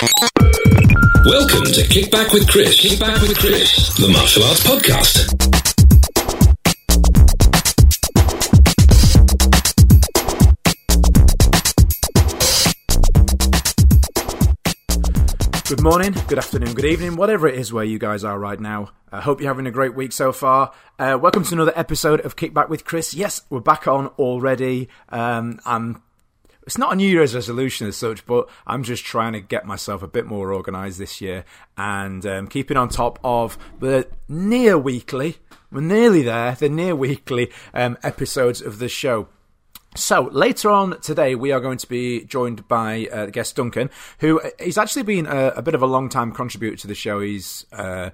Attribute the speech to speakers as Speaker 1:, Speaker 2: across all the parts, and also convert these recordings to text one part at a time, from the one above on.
Speaker 1: Welcome to Kickback with Chris. Kickback with Chris, the martial arts podcast.
Speaker 2: Good morning, good afternoon, good evening, whatever it is where you guys are right now. I hope you're having a great week so far. Uh, welcome to another episode of Kickback with Chris. Yes, we're back on already. Um, I'm it's not a New Year's resolution as such, but I'm just trying to get myself a bit more organised this year and um, keeping on top of the near weekly, we're nearly there, the near weekly um, episodes of the show. So later on today, we are going to be joined by uh, guest Duncan, who he's actually been a, a, bit of a long time contributor to the show. He's uh,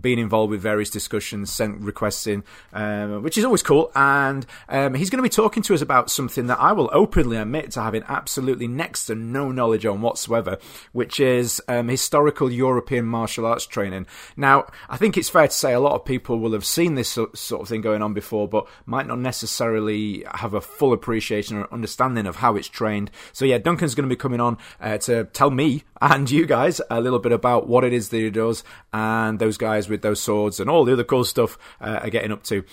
Speaker 2: been involved with various discussions, sent requests in, um, which is always cool. And um, he's going to be talking to us about something that I will openly admit to having absolutely next to no knowledge on whatsoever, which is um, historical European martial arts training. Now, I think it's fair to say a lot of people will have seen this sort of thing going on before, but might not necessarily have a full appreciation appreciation or understanding of how it's trained. So yeah, Duncan's going to be coming on uh, to tell me and you guys a little bit about what it is that he does and those guys with those swords and all the other cool stuff uh, are getting up to.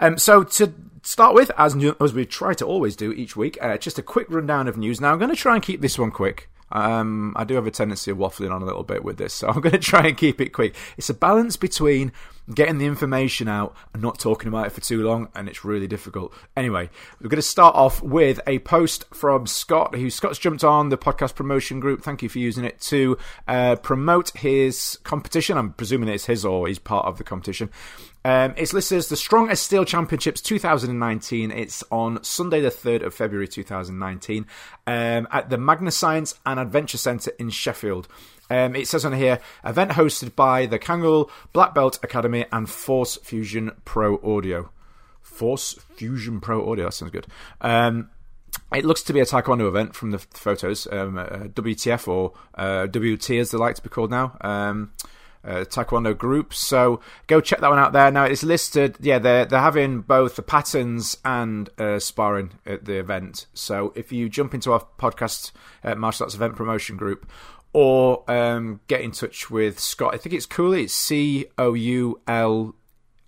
Speaker 2: Um, so to start with, as, as we try to always do each week, uh, just a quick rundown of news. Now I'm going to try and keep this one quick. Um, I do have a tendency of waffling on a little bit with this, so I'm going to try and keep it quick. It's a balance between getting the information out and not talking about it for too long, and it's really difficult. Anyway, we're going to start off with a post from Scott, who Scott's jumped on the podcast promotion group. Thank you for using it to uh, promote his competition. I'm presuming it's his or he's part of the competition. Um, it's listed as the Strongest Steel Championships 2019. It's on Sunday, the 3rd of February 2019, um, at the Magna Science and Adventure Centre in Sheffield. Um, it says on here, event hosted by the Kangol Black Belt Academy and Force Fusion Pro Audio. Force Fusion Pro Audio, that sounds good. Um, it looks to be a Taekwondo event from the photos, um, uh, WTF or uh, WT as they like to be called now. Um, uh, Taekwondo group. So go check that one out there. Now it's listed. Yeah, they're they're having both the patterns and uh, sparring at the event. So if you jump into our podcast uh, martial arts event promotion group, or um, get in touch with Scott. I think it's cool. It's C O U L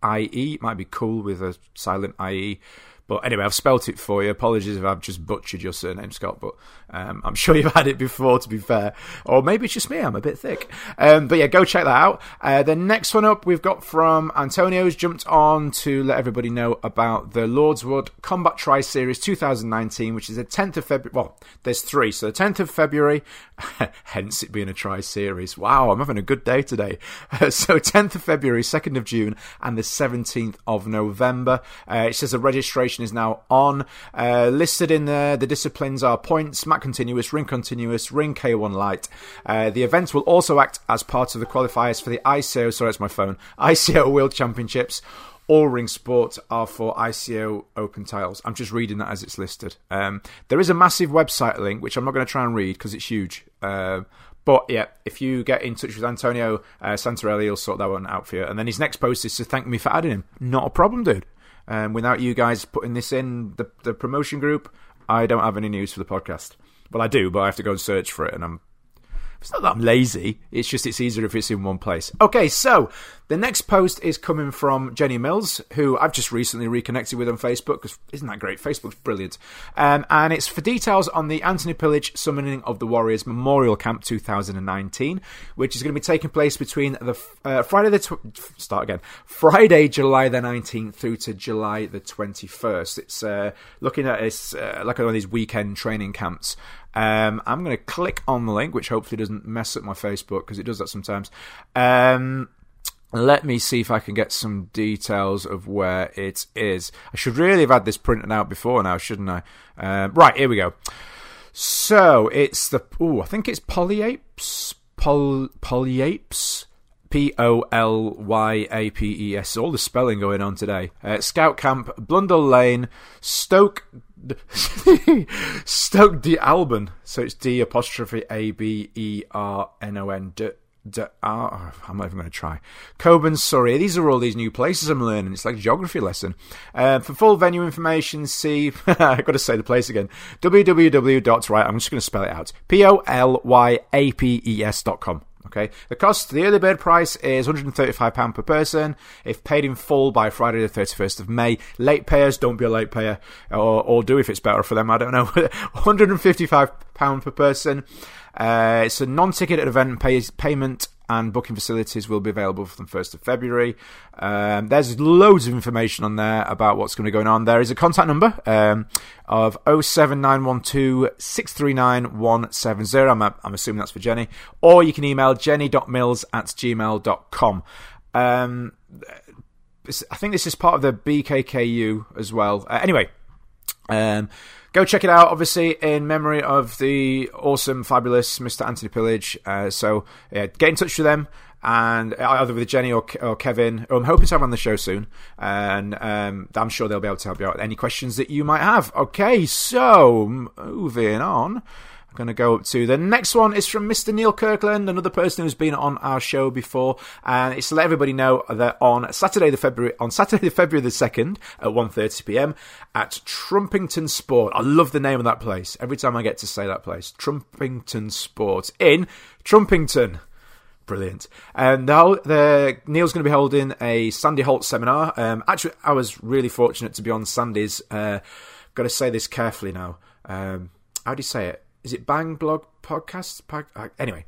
Speaker 2: I E. It might be cool with a silent I E. But anyway, I've spelt it for you. Apologies if I've just butchered your surname, Scott, but um, I'm sure you've had it before, to be fair. Or maybe it's just me, I'm a bit thick. Um, but yeah, go check that out. Uh, the next one up we've got from Antonio's jumped on to let everybody know about the Lordswood Combat Tri Series 2019, which is the 10th of February. Well, there's three. So the 10th of February, hence it being a Tri Series. Wow, I'm having a good day today. so 10th of February, 2nd of June, and the 17th of November. Uh, it says the registration is now on. Uh, listed in there, the disciplines are points, mat continuous, ring continuous, ring K1 light. Uh, the event will also act as part of the qualifiers for the ICO, sorry, it's my phone, ICO World Championships. All ring sports are for ICO open titles. I'm just reading that as it's listed. Um, there is a massive website link, which I'm not going to try and read because it's huge. Uh, but yeah, if you get in touch with Antonio uh, Santarelli, he'll sort that one out for you. And then his next post is to thank me for adding him. Not a problem, dude. Um, without you guys putting this in the, the promotion group, I don't have any news for the podcast. Well, I do, but I have to go and search for it, and I'm it's not that I'm lazy. It's just it's easier if it's in one place. Okay, so the next post is coming from Jenny Mills, who I've just recently reconnected with on Facebook. Because isn't that great? Facebook's brilliant. Um, and it's for details on the Anthony Pillage Summoning of the Warriors Memorial Camp 2019, which is going to be taking place between the uh, Friday the tw- start again Friday July the 19th through to July the 21st. It's uh, looking at it's uh, like one of these weekend training camps. Um, I'm going to click on the link, which hopefully doesn't mess up my Facebook because it does that sometimes. Um, let me see if I can get some details of where it is. I should really have had this printed out before now, shouldn't I? Um, right, here we go. So it's the oh, I think it's Polyapes, Poly, Polyapes, P O L Y A P E S. All the spelling going on today. Uh, Scout Camp, Blundell Lane, Stoke Stoke de Alban. So it's D apostrophe A B E R N O N. D- oh, I'm not even going to try. Cobham, Surrey. These are all these new places I'm learning. It's like a geography lesson. Uh, for full venue information, see. I've got to say the place again. www. Right, I'm just going to spell it out. P O L Y A P E S dot com. Okay. The cost, the early bird price is £135 per person. If paid in full by Friday the 31st of May, late payers, don't be a late payer, or, or do if it's better for them, I don't know. £155 per person. Uh, it's a non-ticketed event. Pay- payment and booking facilities will be available from the 1st of February. Um, there's loads of information on there about what's going to be going on. There is a contact number um, of 07912 639 170. I'm, I'm assuming that's for Jenny. Or you can email jenny.mills at gmail.com. Um, I think this is part of the BKKU as well. Uh, anyway, um, go check it out. Obviously, in memory of the awesome, fabulous Mr. Anthony Pillage. Uh, so yeah, get in touch with them. And uh, either with Jenny or, or Kevin, I'm hoping to have on the show soon, and um, I'm sure they'll be able to help you out with any questions that you might have. Okay, so moving on. Going to go up to the next one is from Mr. Neil Kirkland, another person who's been on our show before, and it's to let everybody know that on Saturday the February on Saturday the February the second at 1:30 p.m. at Trumpington Sport. I love the name of that place. Every time I get to say that place, Trumpington Sport in Trumpington. Brilliant. And now the, Neil's going to be holding a Sandy Holt seminar. Um, actually, I was really fortunate to be on Sandy's. Uh, got to say this carefully now. Um, how do you say it? Is it Bang Blog Podcast? Uh, anyway,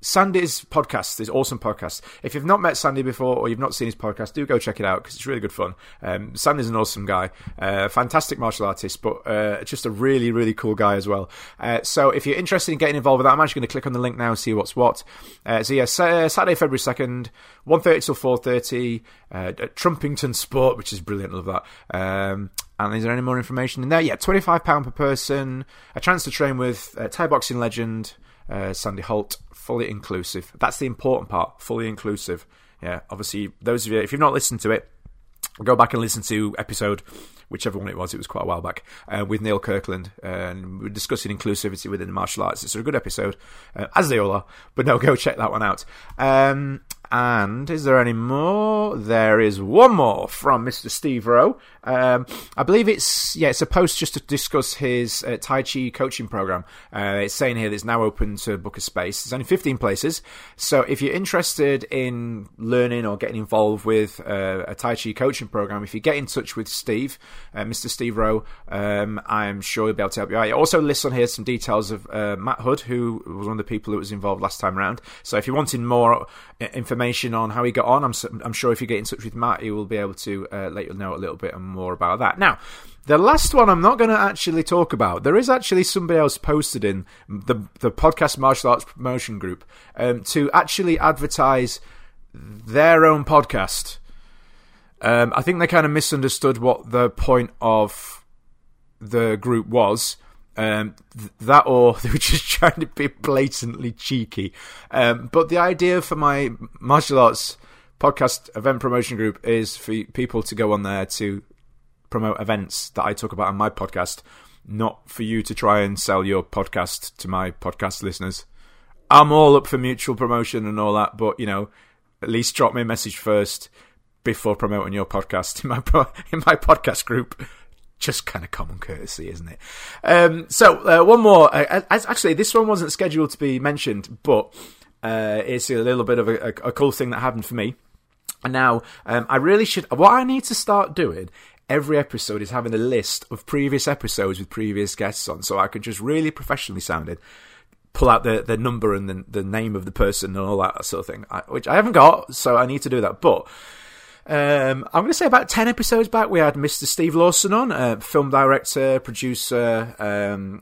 Speaker 2: Sandy's podcast is awesome podcast. If you've not met Sandy before or you've not seen his podcast, do go check it out because it's really good fun. Um, Sandy's an awesome guy, uh, fantastic martial artist, but uh, just a really really cool guy as well. Uh, so if you're interested in getting involved with that, I'm actually going to click on the link now and see what's what. Uh, so yeah, uh, Saturday, February second, 1.30 till four thirty at Trumpington Sport, which is brilliant. Love that. Um, and is there any more information in there? Yeah, £25 per person, a chance to train with uh, Thai boxing legend uh, Sandy Holt, fully inclusive. That's the important part, fully inclusive. Yeah, obviously, those of you, if you've not listened to it, go back and listen to episode, whichever one it was, it was quite a while back, uh, with Neil Kirkland. and we're discussing inclusivity within the martial arts. It's a good episode, uh, as they all are, but no, go check that one out. Um, and is there any more? There is one more from Mr. Steve Rowe. Um, I believe it's yeah, it's a post just to discuss his uh, Tai Chi coaching program. Uh, it's saying here that it's now open to book a space. There's only 15 places, so if you're interested in learning or getting involved with uh, a Tai Chi coaching program, if you get in touch with Steve, uh, Mr. Steve Rowe, um, I'm sure he'll be able to help you out. It also lists on here some details of uh, Matt Hood, who was one of the people that was involved last time around. So if you're wanting more information information on how he got on. I'm, I'm sure if you get in touch with Matt, he will be able to uh, let you know a little bit more about that. Now, the last one I'm not going to actually talk about. There is actually somebody else posted in the the podcast martial arts promotion group um, to actually advertise their own podcast. Um, I think they kind of misunderstood what the point of the group was. Um, th- that or they were just trying to be blatantly cheeky. Um, but the idea for my martial arts podcast event promotion group is for people to go on there to promote events that I talk about on my podcast, not for you to try and sell your podcast to my podcast listeners. I'm all up for mutual promotion and all that, but you know, at least drop me a message first before promoting your podcast in my in my podcast group just kind of common courtesy, isn't it? Um, so uh, one more. Uh, actually, this one wasn't scheduled to be mentioned, but uh, it's a little bit of a, a, cool thing that happened for me. And now, um, I really should. What I need to start doing every episode is having a list of previous episodes with previous guests on, so I can just really professionally sounded pull out the, the number and the, the name of the person and all that sort of thing, I, which I haven't got, so I need to do that. But um, I'm going to say about 10 episodes back, we had Mr. Steve Lawson on, uh, film director, producer, um,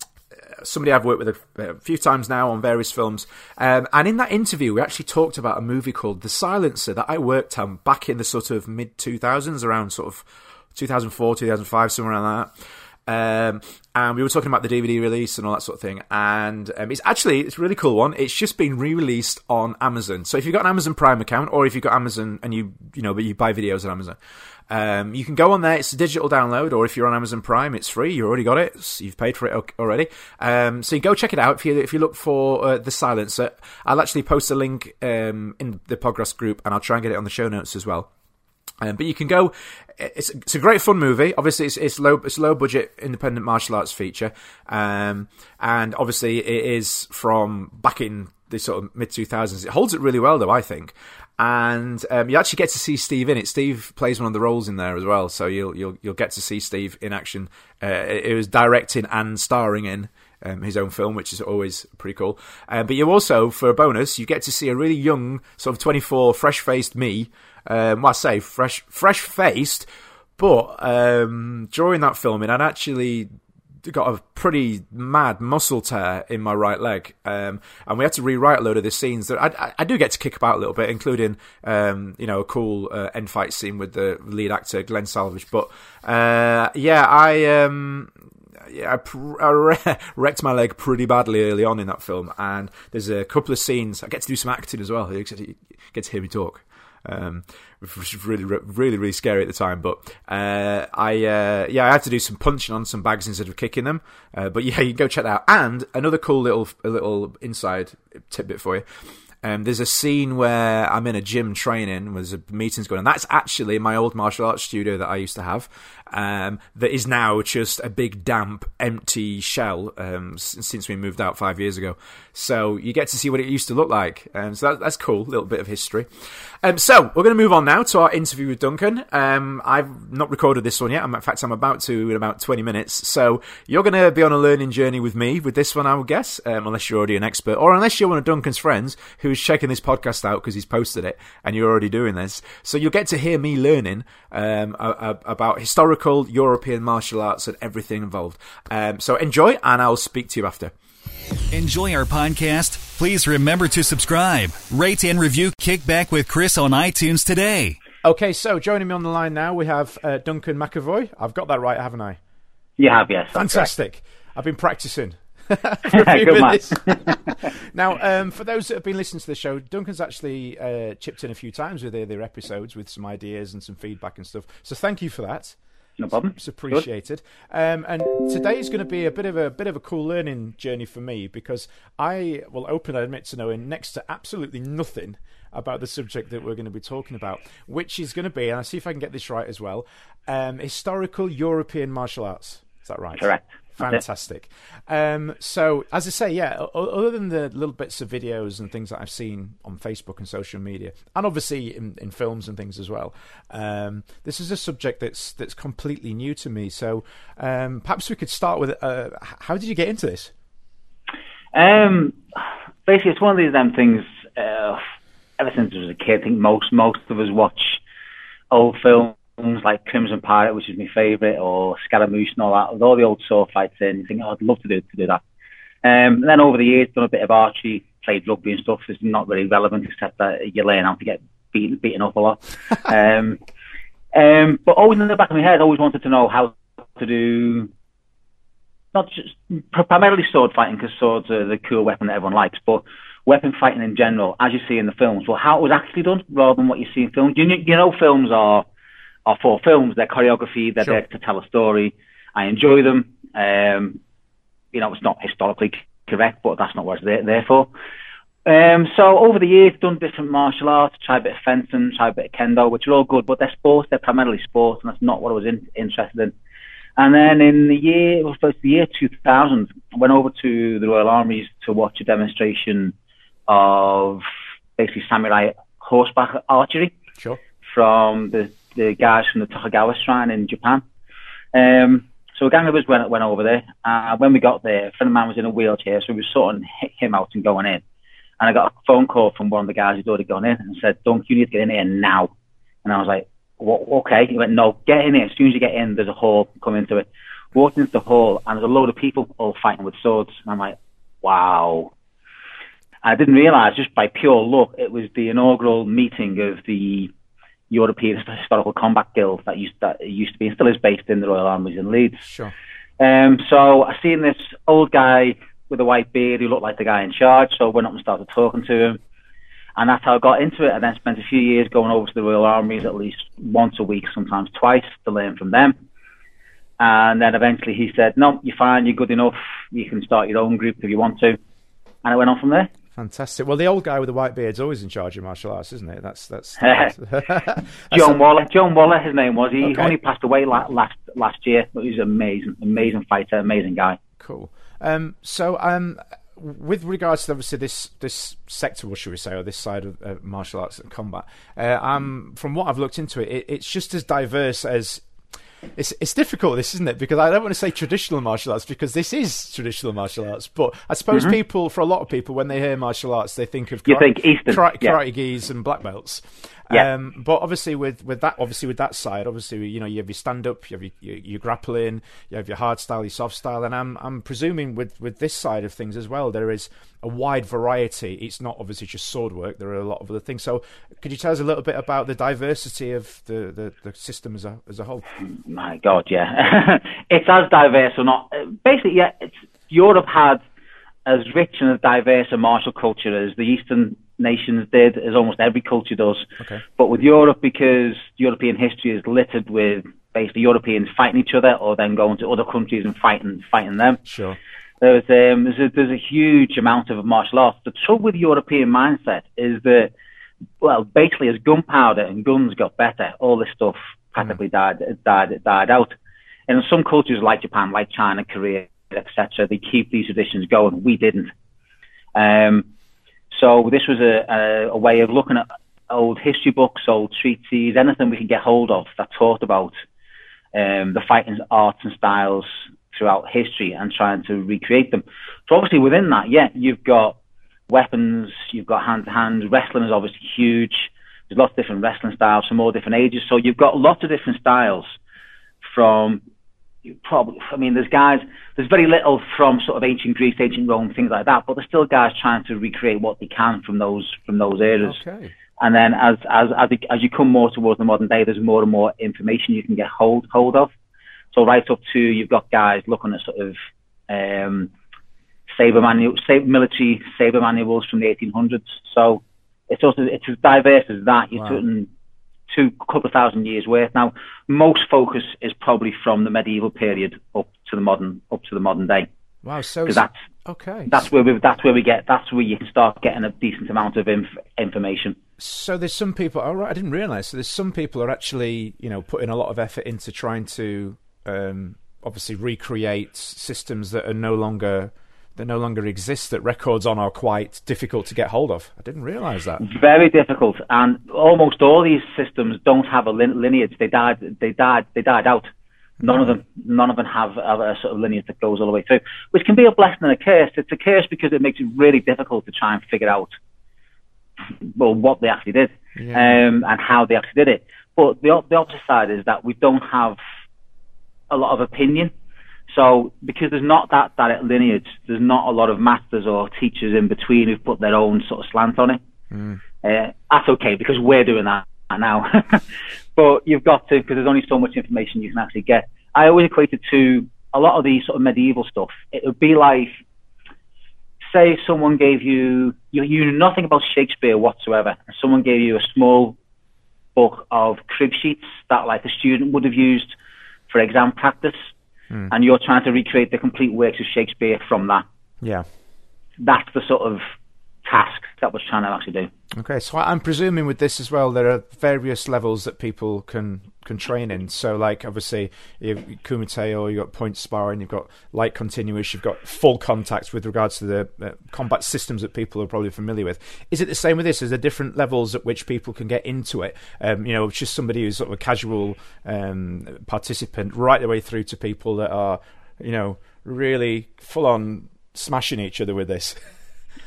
Speaker 2: somebody I've worked with a, a, few times now on various films. Um, and in that interview, we actually talked about a movie called The Silencer that I worked on back in the sort of mid 2000s, around sort of 2004, 2005, somewhere around that. Um, and we were talking about the DVD release and all that sort of thing. And um, it's actually it's a really cool one. It's just been re-released on Amazon. So if you've got an Amazon Prime account, or if you've got Amazon and you you know but you buy videos on Amazon, um, you can go on there. It's a digital download, or if you're on Amazon Prime, it's free. You already got it. You've paid for it already. Um, so you go check it out. If you if you look for uh, the Silencer, I'll actually post a link um, in the podcast group, and I'll try and get it on the show notes as well. Um, but you can go. It's, it's a great fun movie. Obviously, it's, it's low it's low budget independent martial arts feature, um, and obviously it is from back in the sort of mid two thousands. It holds it really well, though I think and um, you actually get to see Steve in it. Steve plays one of the roles in there as well, so you'll you'll you'll get to see Steve in action. Uh, it was directing and starring in um, his own film, which is always pretty cool. Uh, but you also, for a bonus, you get to see a really young, sort of twenty four, fresh faced me. Um, well, I say fresh fresh faced, but um, during that filming, I'd actually got a pretty mad muscle tear in my right leg, um, and we had to rewrite a load of the scenes that I, I, do get to kick about a little bit, including um, you know a cool uh, end fight scene with the lead actor Glenn Salvage. But uh, yeah, I um, yeah, I, pr- I wrecked my leg pretty badly early on in that film, and there's a couple of scenes I get to do some acting as well. You get to hear me talk. Um, which really, really, really scary at the time. But uh, I, uh, yeah, I had to do some punching on some bags instead of kicking them. Uh, but yeah, you can go check that out. And another cool little, little inside tidbit for you. Um, there's a scene where I'm in a gym training, there's a meeting's going on. That's actually my old martial arts studio that I used to have um, that is now just a big damp, empty shell um, since we moved out five years ago. So you get to see what it used to look like. Um, so that, that's cool, a little bit of history. Um, so we're going to move on now to our interview with Duncan. Um, I've not recorded this one yet. I'm, in fact, I'm about to in about 20 minutes. So you're going to be on a learning journey with me with this one, I would guess, um, unless you're already an expert, or unless you're one of Duncan's friends who's checking this podcast out because he's posted it and you're already doing this. So you'll get to hear me learning about historical historical European martial arts and everything involved. Um, so enjoy, and I'll speak to you after.
Speaker 3: Enjoy our podcast? Please remember to subscribe, rate, and review Kickback with Chris on iTunes today.
Speaker 2: Okay, so joining me on the line now, we have uh, Duncan McAvoy. I've got that right, haven't I?
Speaker 4: You have, yes.
Speaker 2: Fantastic. I've been practicing. for a minutes. now, um, for those that have been listening to the show, Duncan's actually uh, chipped in a few times with the other episodes with some ideas and some feedback and stuff. So thank you for that.
Speaker 4: No problem.
Speaker 2: It's appreciated. Um, and today is going to be a bit of a bit of a cool learning journey for me because I will open, I admit to knowing next to absolutely nothing about the subject that we're going to be talking about, which is going to be, and I'll see if I can get this right as well, um, historical European martial arts. Is that right?
Speaker 4: Correct.
Speaker 2: Fantastic. Um, so, as I say, yeah, other than the little bits of videos and things that I've seen on Facebook and social media, and obviously in, in films and things as well, um, this is a subject that's that's completely new to me. So, um, perhaps we could start with uh, how did you get into this?
Speaker 4: Um, basically, it's one of these damn things. Uh, ever since I was a kid, I think most most of us watch old films films like Crimson Pirate, which is my favourite, or Scaramouche and all that, with all the old sword fights in, you think, oh, I'd love to do to do that. Um, and then over the years, done a bit of archery, played rugby and stuff. It's not really relevant, except that you learn how to get beaten, beaten up a lot. um, um, but always in the back of my head, I always wanted to know how to do not just primarily sword fighting because swords are the cool weapon that everyone likes, but weapon fighting in general, as you see in the films. Well, how it was actually done rather than what you see in films. You, you know, films are are for films. They're choreography. They're sure. there to tell a story. I enjoy them. Um, you know, it's not historically correct, but that's not what it's there, there for. Um, so over the years, done different martial arts, tried a bit of fencing, tried a bit of kendo, which are all good, but they're sports. They're primarily sports, and that's not what I was in, interested in. And then in the year, it was supposed to the year 2000, I went over to the Royal Armouries to watch a demonstration of basically samurai horseback archery.
Speaker 2: Sure.
Speaker 4: From the the guys from the Tokugawa Shrine in Japan. Um, so a gang of us went went over there. Uh, when we got there, a friend of mine was in a wheelchair, so we were sorting him out and going in. And I got a phone call from one of the guys who'd already gone in and said, "Dunk, you need to get in here now." And I was like, what, "Okay." He went, "No, get in here. As soon as you get in, there's a hall. Come into it." Walked into the hall, and there's a load of people all fighting with swords. And I'm like, "Wow." I didn't realise, just by pure luck, it was the inaugural meeting of the European Historical Combat Guild that used that used to be and still is based in the Royal Armouries in Leeds.
Speaker 2: Sure.
Speaker 4: Um, so I seen this old guy with a white beard who looked like the guy in charge. So I went up and started talking to him. And that's how I got into it. And then spent a few years going over to the Royal Armouries at least once a week, sometimes twice, to learn from them. And then eventually he said, no, you're fine, you're good enough. You can start your own group if you want to. And it went on from there.
Speaker 2: Fantastic. Well, the old guy with the white beard's always in charge of martial arts, isn't it? That's that's. that's,
Speaker 4: John Waller. John Waller, his name was. He okay. only passed away last last year, but he's an amazing, amazing fighter, amazing guy.
Speaker 2: Cool. Um, so, um, with regards to obviously this this sector, should we say, or this side of uh, martial arts and combat, uh, um, from what I've looked into it, it, it's just as diverse as it's it's difficult, this isn't it? Because I don't want to say traditional martial arts because this is traditional martial arts. But I suppose mm-hmm. people, for a lot of people, when they hear martial arts, they think of
Speaker 4: you karate, think Eastern,
Speaker 2: karate,
Speaker 4: yeah.
Speaker 2: karate and black belts. Yeah. Um, but obviously, with, with that, obviously with that side, obviously you know you have your stand up, you have your, your, your, grappling, you have your hard style, your soft style, and I'm I'm presuming with with this side of things as well, there is a wide variety. It's not obviously just sword work. There are a lot of other things. So, could you tell us a little bit about the diversity of the the, the system as a as a whole?
Speaker 4: My God, yeah, it's as diverse or not. Basically, yeah, it's Europe had as rich and as diverse a martial culture as the Eastern nations did, as almost every culture does.
Speaker 2: Okay.
Speaker 4: But with Europe, because European history is littered with basically Europeans fighting each other or then going to other countries and fighting fighting them.
Speaker 2: Sure.
Speaker 4: There's um, there's a, there's a huge amount of martial arts. The trouble with European mindset is that, well, basically as gunpowder and guns got better, all this stuff practically mm. died died died out. And in some cultures like Japan, like China, Korea, etc., they keep these traditions going. We didn't. Um, so this was a, a, a way of looking at old history books, old treatises, anything we could get hold of that talked about um, the fighting arts and styles throughout history and trying to recreate them. So obviously within that, yeah, you've got weapons, you've got hand to hand. Wrestling is obviously huge. There's lots of different wrestling styles from all different ages. So you've got lots of different styles from probably, I mean, there's guys, there's very little from sort of ancient Greece, ancient Rome, things like that, but there's still guys trying to recreate what they can from those, from those eras.
Speaker 2: Okay.
Speaker 4: And then as, as, as, it, as you come more towards the modern day, there's more and more information you can get hold, hold of. So right up to, you've got guys looking at sort of, um, saber manual, saber, military saber manuals from the 1800s. So it's also, it's as diverse as that. You're wow two couple of thousand years worth. Now, most focus is probably from the medieval period up to the modern up to the modern day.
Speaker 2: Wow, so
Speaker 4: that's
Speaker 2: okay.
Speaker 4: That's where we that's where we get that's where you start getting a decent amount of inf- information.
Speaker 2: So there's some people. Oh, right, I didn't realise. So there's some people are actually you know putting a lot of effort into trying to um, obviously recreate systems that are no longer that no longer exist that records on are quite difficult to get hold of. I didn't realise that.
Speaker 4: Very difficult, and almost all these systems don't have a lineage. They died. They died. They died out. None of them, none of them have a, sort of lineage that goes all the way through, which can be a blessing and a curse. It's a curse because it makes it really difficult to try and figure out, well, what they actually did yeah. um, and how they actually did it. But the, the opposite side is that we don't have a lot of opinion so because there's not that direct lineage, there's not a lot of masters or teachers in between who've put their own sort of slant on it. Mm. Uh, that's okay because we're doing that now. but you've got to because there's only so much information you can actually get. I always equate it to a lot of the sort of medieval stuff. It would be like, say, someone gave you you, you knew nothing about Shakespeare whatsoever, and someone gave you a small book of crib sheets that like a student would have used for exam practice mm. and you're trying to recreate the complete works of Shakespeare from that.
Speaker 2: Yeah.
Speaker 4: That's the sort of task that was trying to actually do.
Speaker 2: Okay, so I'm presuming with this as well, there are various levels that people can can train in. So, like obviously, you've kumite or you've got point sparring, you've got light continuous, you've got full contact with regards to the uh, combat systems that people are probably familiar with. Is it the same with this? Is there different levels at which people can get into it? Um, you know, just somebody who's sort of a casual um, participant, right the way through to people that are, you know, really full on smashing each other with this.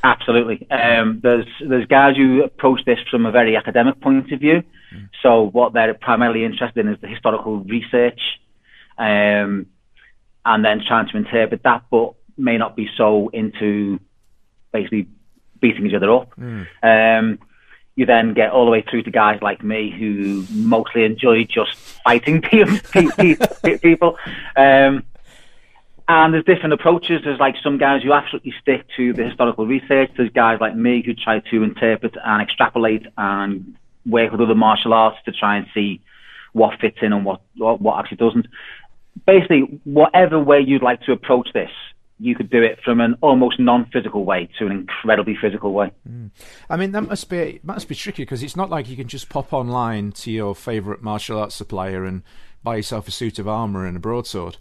Speaker 4: Absolutely. Um, there's there's guys who approach this from a very academic point of view. Mm. So what they're primarily interested in is the historical research, um, and then trying to interpret that, but may not be so into basically beating each other up. Mm. Um, you then get all the way through to guys like me who mostly enjoy just fighting people. Um, and there's different approaches. There's like some guys who absolutely stick to the historical research. There's guys like me who try to interpret and extrapolate and work with other martial arts to try and see what fits in and what what, what actually doesn't. Basically, whatever way you'd like to approach this, you could do it from an almost non-physical way to an incredibly physical way.
Speaker 2: Mm. I mean, that must be must be tricky because it's not like you can just pop online to your favourite martial arts supplier and buy yourself a suit of armour and a broadsword.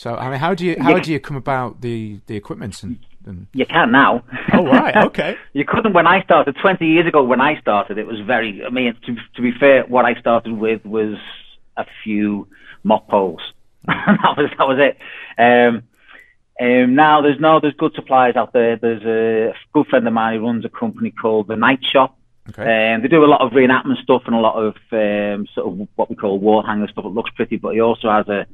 Speaker 2: So, I mean, how do you how do you come about the the equipment and, and...
Speaker 4: You can now.
Speaker 2: Oh right, okay.
Speaker 4: you couldn't when I started. Twenty years ago, when I started, it was very. I mean, to, to be fair, what I started with was a few mock poles. that was that was it. Um, um, now there's no there's good suppliers out there. There's a good friend of mine who runs a company called the Knight Shop. Okay. Um, they do a lot of reenactment stuff and a lot of um, sort of what we call wall hanger stuff. It looks pretty, but he also has a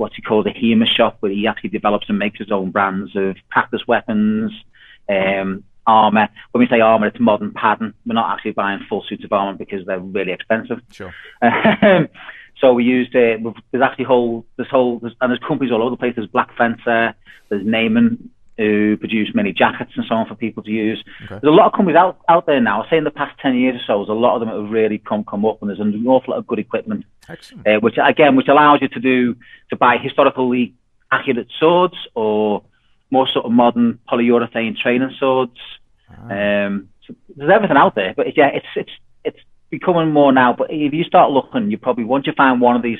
Speaker 4: what he calls a HEMA shop where he actually develops and makes his own brands of practice weapons, um, armor. When we say armor, it's modern pattern. We're not actually buying full suits of armor because they're really expensive.
Speaker 2: Sure.
Speaker 4: Um, so we used it. Uh, there's actually whole this whole there's, and there's companies all over the place. There's Black Fencer. There's Neyman who produce many jackets and so on for people to use. Okay. There's a lot of companies out out there now. I say in the past ten years or so, there's a lot of them that have really come come up, and there's an awful lot of good equipment. Uh, which again, which allows you to do to buy historically accurate swords or more sort of modern polyurethane training swords. Ah. Um, so there's everything out there, but yeah, it's it's it's becoming more now. But if you start looking, you probably once you find one of these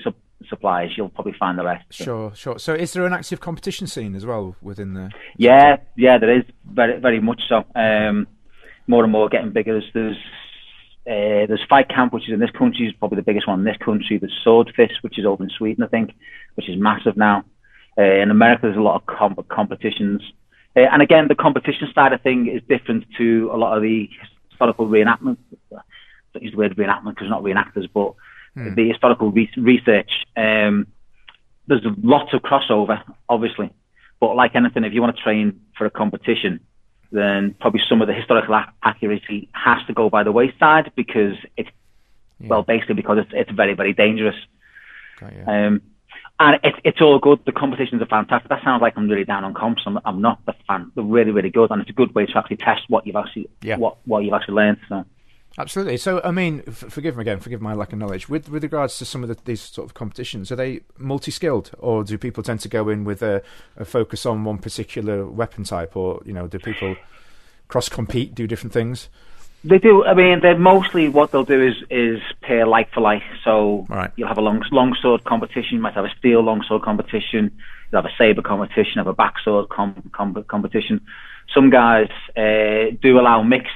Speaker 4: suppliers, you'll probably find the rest.
Speaker 2: Sure, sure. So, is there an active competition scene as well within the?
Speaker 4: Yeah, yeah, there is very, very much so. Um, more and more getting bigger. There's uh, there's Fight Camp, which is in this country, is probably the biggest one in this country. There's Swordfish, which is over in Sweden, I think, which is massive now. Uh, in America, there's a lot of comp- competitions. Uh, and again, the competition side of thing is different to a lot of the historical reenactment don't use the word reenactment because not reenactors, but hmm. the historical re- research. Um, there's lots of crossover, obviously, but like anything, if you want to train for a competition, then probably some of the historical accuracy has to go by the wayside because it's yeah. well, basically because it's it's very very dangerous. Um, and it's it's all good. The competitions are fantastic. That sounds like I'm really down on comps. I'm, I'm not the fan. They're really really good, and it's a good way to actually test what you've actually yeah. what what you've actually learned. So.
Speaker 2: Absolutely. So, I mean, forgive me again, forgive my lack of knowledge. With with regards to some of the, these sort of competitions, are they multi-skilled, or do people tend to go in with a, a focus on one particular weapon type, or you know, do people cross compete, do different things?
Speaker 4: They do. I mean, they're mostly what they'll do is is pair like for like. So right. you'll have a long long sword competition. You might have a steel long sword competition. You'll have a saber competition. Have a backsword com- com- competition. Some guys uh, do allow mixed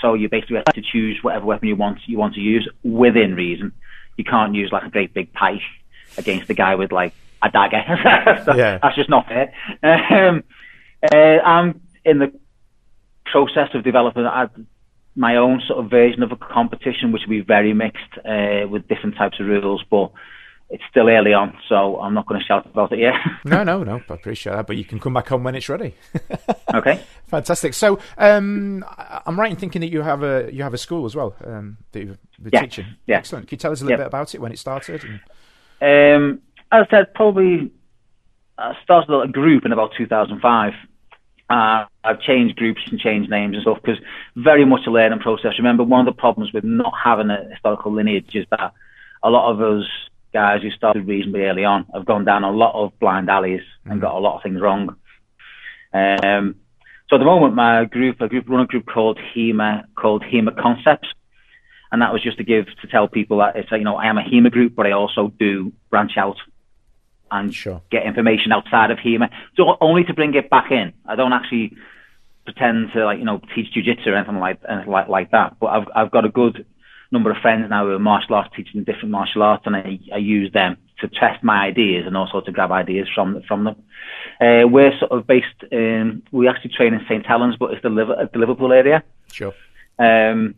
Speaker 4: so you basically have to choose whatever weapon you want you want to use within reason. You can't use like a great big pike against the guy with like a dagger. yeah. That's just not fair. Um, uh, I'm in the process of developing my own sort of version of a competition, which will be very mixed uh, with different types of rules, but it's still early on, so I'm not going to shout about it yet.
Speaker 2: no, no, no. I appreciate that, but you can come back on when it's ready.
Speaker 4: okay.
Speaker 2: Fantastic. So, um, I'm right in thinking that you have a you have a school as well um, that you're
Speaker 4: yeah.
Speaker 2: teaching.
Speaker 4: Yeah.
Speaker 2: Excellent. Can you tell us a little yeah. bit about it when it started? And...
Speaker 4: Um, as I said, probably I started a group in about 2005. Uh, I've changed groups and changed names and stuff because very much a learning process. Remember, one of the problems with not having a historical lineage is that a lot of us guys who started reasonably early on have gone down a lot of blind alleys mm. and got a lot of things wrong. Um, so at the moment, my group, a group, run a group called HEMA, called HEMA Concepts, and that was just to give to tell people that it's you know I am a HEMA group, but I also do branch out and sure. get information outside of HEMA, so only to bring it back in. I don't actually pretend to like you know teach jujitsu or anything like anything like like that, but I've I've got a good number of friends now who are martial arts teaching different martial arts, and I, I use them to test my ideas and also to grab ideas from from them. Uh, we're sort of based in, we actually train in St Helens, but it's the, Liver, the Liverpool area.
Speaker 2: Sure.
Speaker 4: Um,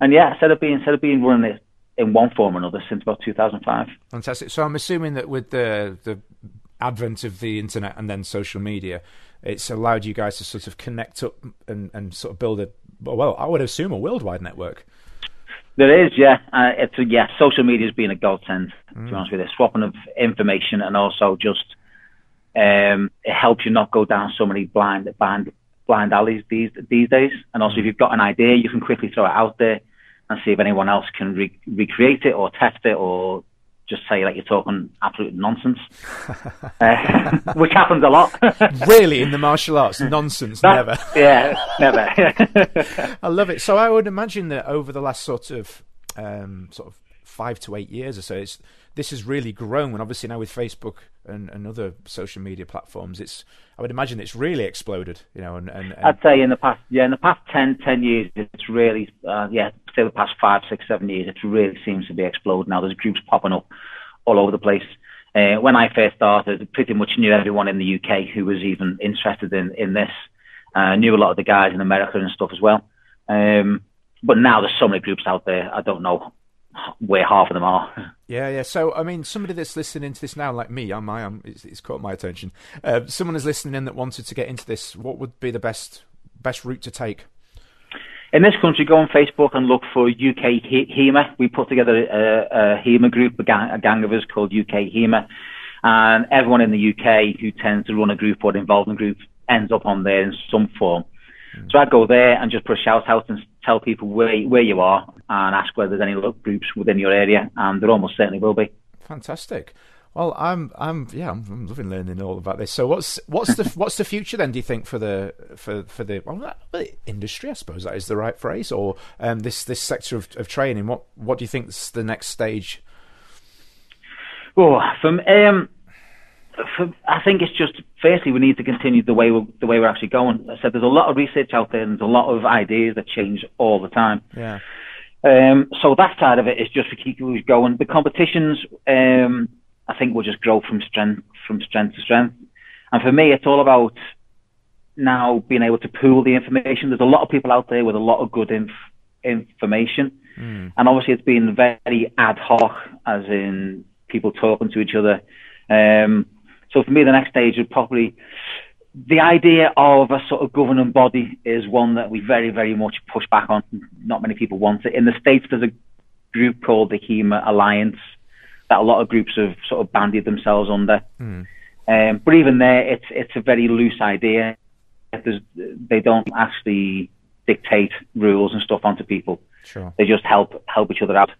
Speaker 4: and yeah, instead of being instead of being running it in one form or another since about 2005.
Speaker 2: Fantastic. So I'm assuming that with the the advent of the internet and then social media, it's allowed you guys to sort of connect up and, and sort of build a well, I would assume a worldwide network.
Speaker 4: There is, yeah. Uh, it's yeah. Social media has been a godsend. Mm. To be mm. honest with you, swapping of information and also just Um, it helps you not go down so many blind, blind, blind alleys these these days. And also, if you've got an idea, you can quickly throw it out there and see if anyone else can re- recreate it or test it or just say like you're talking absolute nonsense, uh, which happens a lot.
Speaker 2: really, in the martial arts, nonsense,
Speaker 4: That-
Speaker 2: never.
Speaker 4: Yeah, never.
Speaker 2: I love it. So I would imagine that over the last sort of um, sort of five to eight years or so, it's this has really grown. And obviously now with Facebook and, and other social media platforms, it's I would imagine it's really exploded. You know, and, and, and
Speaker 4: I'd say in the past, yeah, in the past 10, 10 years, it's really, uh, yeah, say the past five, six, seven years, it really seems to be exploding now. There's groups popping up all over the place. Uh, when I first started, pretty much knew everyone in the UK who was even interested in, in this. Uh, knew a lot of the guys in America and stuff as well. Um, but now there's so many groups out there, I don't know where half of them are.
Speaker 2: Yeah, yeah. So, I mean, somebody that's listening to this now, like me, I'm, I'm it's, it's caught my attention. Uh, someone is listening in that wanted to get into this. What would be the best best route to take?
Speaker 4: In this country, go on Facebook and look for UK He- HEMA. We put together a, a HEMA group, a gang, a gang of us called UK HEMA. And everyone in the UK who tends to run a group or involved in groups ends up on there in some form. So I'd go there and just put a shout out and tell people where, where you are and ask whether there's any lo- groups within your area. And there almost certainly will be.
Speaker 2: Fantastic. Well, I'm, I'm, yeah, I'm, I'm loving learning all about this. So, what's, what's the, what's the future then? Do you think for the, for, for the, well, well, industry? I suppose that is the right phrase, or um, this, this sector of, of training. What, what do you think is the next stage?
Speaker 4: Oh, from um, for, I think it's just firstly we need to continue the way we're, the way we're actually going. I said there's a lot of research out there and there's a lot of ideas that change all the time.
Speaker 2: Yeah,
Speaker 4: Um, so that side of it is just to keep us going. The competitions, um, I think, will just grow from strength from strength to strength. And for me, it's all about now being able to pool the information. There's a lot of people out there with a lot of good inf- information, and obviously it's been very ad hoc, as in people talking to each other. Um, so for me, the next stage would probably the idea of a sort of governing body is one that we very, very much push back on. Not many people want it. In the States, there's a group called the HEMA Alliance that a lot of groups have sort of bandied themselves under. Um, but even there, it's it's a very loose idea. There's, they don't actually dictate rules and stuff onto people.
Speaker 2: sure.
Speaker 4: They just help help each other out.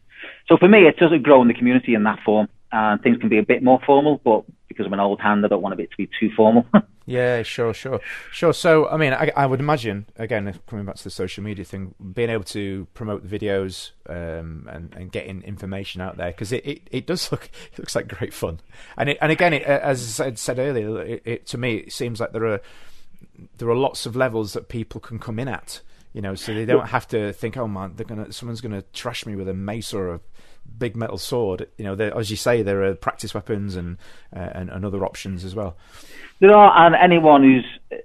Speaker 4: So for me, it doesn't grow in the community in that form. And things can be a bit more formal, but because I'm an old hand, I don't want it to be too formal.
Speaker 2: Yeah, sure, sure, sure. So, I mean, I, I would imagine again, coming back to the social media thing, being able to promote the videos um, and and getting information out there because it, it, it does look it looks like great fun. And it, and again, it, as I said, earlier, it, it, to me it seems like there are there are lots of levels that people can come in at. You know, so they don't have to think, oh man, they're gonna someone's gonna trash me with a mace or a big metal sword. You know, as you say, there are practice weapons and uh, and, and other options as well.
Speaker 4: There are, and anyone who's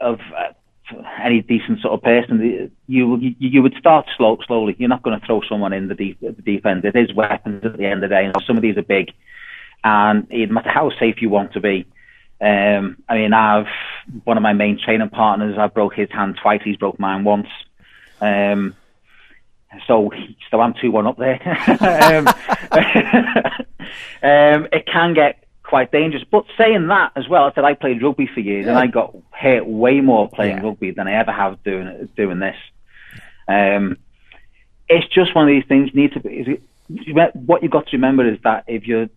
Speaker 4: of uh, any decent sort of person, you you, you would start slow, slowly. You're not going to throw someone in the deep the deep end. It is weapons at the end of the day, and some of these are big, and it no matter how safe you want to be. Um, I mean, I've one of my main training partners. I broke his hand twice. He's broke mine once. Um, so, so I'm two one up there. um, um, it can get quite dangerous. But saying that as well, I said I played rugby for years and I got hurt way more playing
Speaker 2: Yeah.
Speaker 4: rugby than I ever have doing doing this. Um, it's just one of these things. Need to be. is it- What you've got to remember is that if you're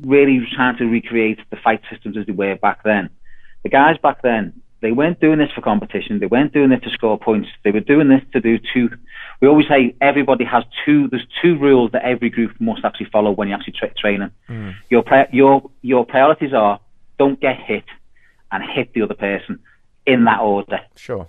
Speaker 4: really trying to recreate the fight systems as they were back then, the guys back then they weren't doing this for competition. They weren't doing this to score points. They were doing this to do two. We always say everybody has two. There's two rules that every group must actually follow when you're actually tra- training. Mm. Your pri- your your priorities are don't get hit and hit the other person in that order.
Speaker 2: Sure.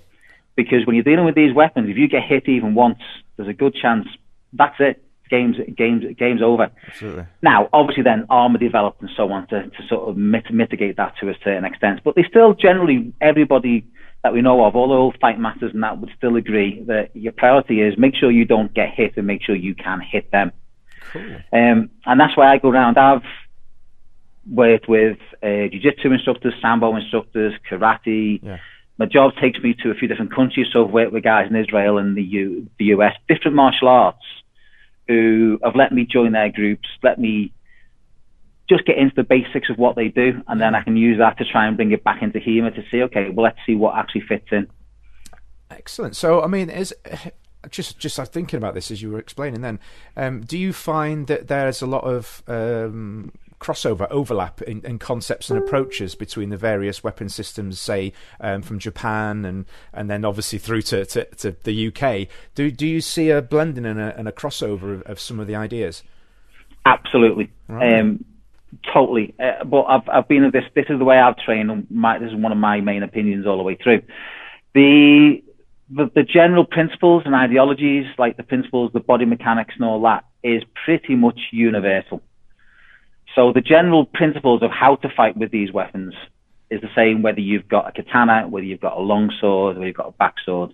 Speaker 4: Because when you're dealing with these weapons, if you get hit even once, there's a good chance that's it. Game's game's game's over.
Speaker 2: Absolutely.
Speaker 4: Now, obviously, then armor developed and so on to, to sort of mit- mitigate that to a certain extent. But they still generally, everybody that we know of, all the old fight masters and that would still agree that your priority is make sure you don't get hit and make sure you can hit them.
Speaker 2: Cool.
Speaker 4: Um, and that's why I go around. I've worked with uh, jiu-jitsu instructors, sambo instructors, karate.
Speaker 2: Yeah.
Speaker 4: My job takes me to a few different countries, so I've worked with guys in Israel and the, U- the US, different martial arts, who have let me join their groups, let me just get into the basics of what they do, and then I can use that to try and bring it back into HEMA to see, okay, well, let's see what actually fits in.
Speaker 2: Excellent. So, I mean, is just just thinking about this as you were explaining. Then, um, do you find that there's a lot of um, crossover, overlap in, in, concepts and approaches between the various weapon systems, say um, from Japan and and then obviously through to, to, to, the UK. Do do you see a blending and a, and a crossover of, of, some of the ideas?
Speaker 4: Absolutely. Right. Um, totally. Uh, but I've I've been at this. This is the way I've trained. My, this is one of my main opinions all the way through. The, the the general principles and ideologies, like the principles, the body mechanics, and all that, is pretty much universal. So the general principles of how to fight with these weapons is the same whether you've got a katana, whether you've got a long sword, whether you've got a back sword.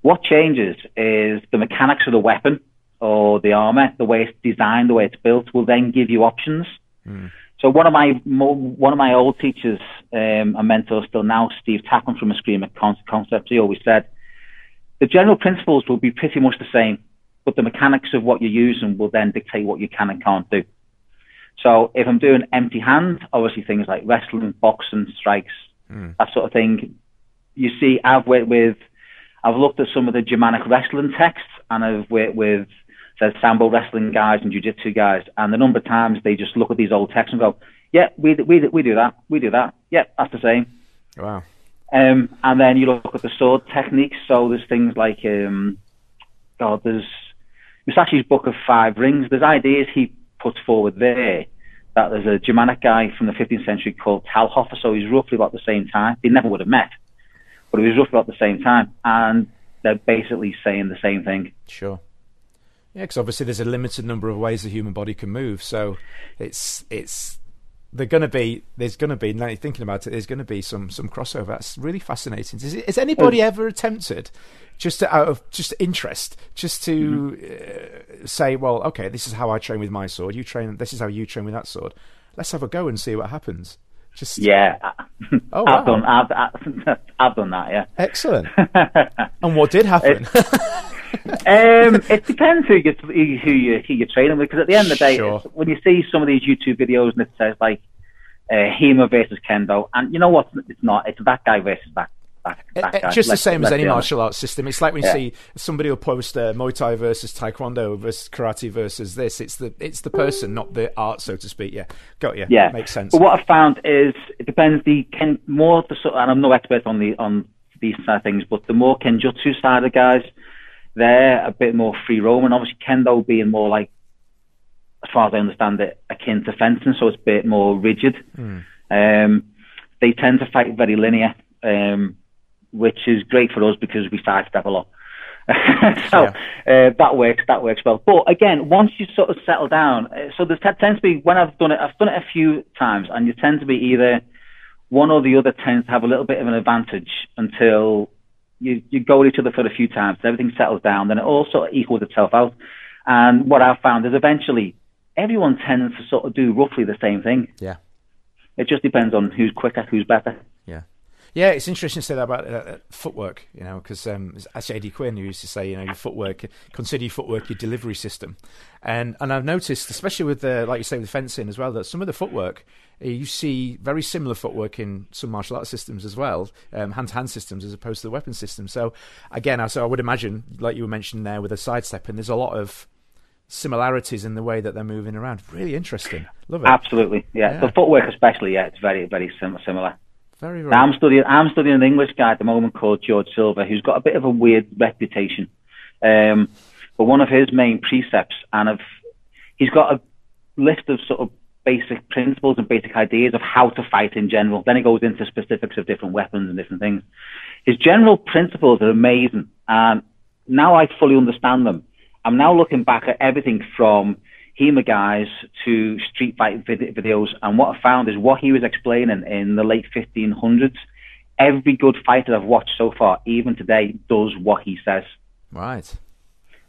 Speaker 4: What changes is the mechanics of the weapon or the armor, the way it's designed, the way it's built, will then give you options. Mm. So one of my one of my old teachers um, and mentors still now, Steve Tappan from a Eskrima Concepts, he always said the general principles will be pretty much the same, but the mechanics of what you're using will then dictate what you can and can't do. So if I'm doing empty hand, obviously things like wrestling, boxing, strikes, mm. that sort of thing. You see, I've worked with, I've looked at some of the Germanic wrestling texts, and I've worked with the sambo wrestling guys and jiu-jitsu guys, and the number of times they just look at these old texts and go, "Yeah, we we we do that, we do that. Yeah, that's the same."
Speaker 2: Wow.
Speaker 4: Um, and then you look at the sword techniques. So there's things like, um, God, there's Musashi's Book of Five Rings. There's ideas he puts forward there that there's a Germanic guy from the 15th century called Talhofer, so he's roughly about the same time. They never would have met, but it was roughly about the same time, and they're basically saying the same thing.
Speaker 2: Sure. Yeah, because obviously there's a limited number of ways the human body can move, so it's it's they're going to be there's going to be now you're thinking about it there's going to be some some crossover. That's really fascinating. Is, is anybody ever attempted just to, out of just interest just to mm-hmm. uh, say well okay this is how i train with my sword you train this is how you train with that sword. Let's have a go and see what happens. Just
Speaker 4: yeah. Oh, i've wow. done I've, I've, I've, done that yeah.
Speaker 2: Excellent. And what did happen
Speaker 4: um, it depends who you who you who you're training with because at the end of the day, sure. when you see some of these YouTube videos and it says like uh, HEMA versus Kendo, and you know what? It's not. It's that guy versus that.
Speaker 2: It's just the same as any martial arts system. It's like when you yeah. see somebody will post uh, Muay Thai versus Taekwondo versus Karate versus this. It's the it's the person, not the art, so to speak. Yeah, got you. Yeah, makes sense.
Speaker 4: But what I found is it depends. The Ken more the and I'm no expert on the on these side of things, but the more kenjutsu side of guys, they're a bit more free roaming. Obviously, kendo being more like, as far as I understand it, akin to fencing, so it's a bit more rigid. Mm. Um, they tend to fight very linear, um, which is great for us because we sidestep a lot. so yeah. uh, that works. That works well. But again, once you sort of settle down, uh, so there tends to be when I've done it, I've done it a few times, and you tend to be either one or the other tends to have a little bit of an advantage until you, you go at each other for a few times, everything settles down, then it all sort of equals itself out. And what I've found is eventually everyone tends to sort of do roughly the same thing.
Speaker 2: Yeah.
Speaker 4: It just depends on who's quicker, who's better.
Speaker 2: Yeah. Yeah, it's interesting to say that about uh, uh footwork, you know, because um, actually Eddie Quinn who used to say, you know, your footwork, consider your footwork your delivery system, and and I've noticed, especially with the like you say with fencing as well, that some of the footwork you see very similar footwork in some martial arts systems as well, hand to hand systems as opposed to the weapon system. So again, so I would imagine, like you were mentioning there with a sidestepping, there's a lot of similarities in the way that they're moving around. Really interesting. Love it.
Speaker 4: Absolutely, yeah. yeah. The footwork, especially, yeah, it's very very sim- similar.
Speaker 2: Very, very.
Speaker 4: I'm studying. I'm studying an English guy at the moment called George Silver, who's got a bit of a weird reputation. Um, but one of his main precepts, and of, he's got a list of sort of basic principles and basic ideas of how to fight in general. Then he goes into specifics of different weapons and different things. His general principles are amazing, and now I fully understand them. I'm now looking back at everything from HEMA guys to street fight vid- videos. And what I found is what he was explaining in the late 1500s. Every good fighter I've watched so far, even today, does what he says.
Speaker 2: Right.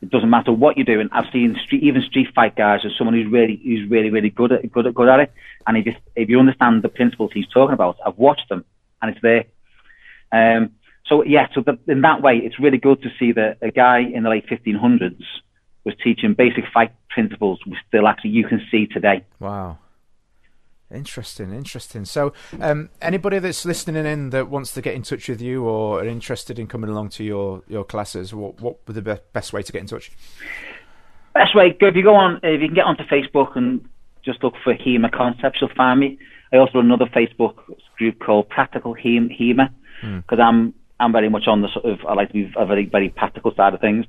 Speaker 4: It doesn't matter what you're doing. I've seen street, even street fight guys as someone who's really, who's really, really good at, good at, good at it. And if you understand the principles he's talking about, I've watched them and it's there. Um, so yeah, so the, in that way, it's really good to see that a guy in the late 1500s was teaching basic fight principles we still actually you can see today.
Speaker 2: Wow. Interesting, interesting. So, um, anybody that's listening in that wants to get in touch with you or are interested in coming along to your, your classes, what what would the be- best way to get in touch?
Speaker 4: Best way, if you go on, if you can get onto Facebook and just look for HEMA Concepts, you'll find me. I also run another Facebook group called Practical HEMA because I'm I'm very much on the sort of I like to be a very very practical side of things.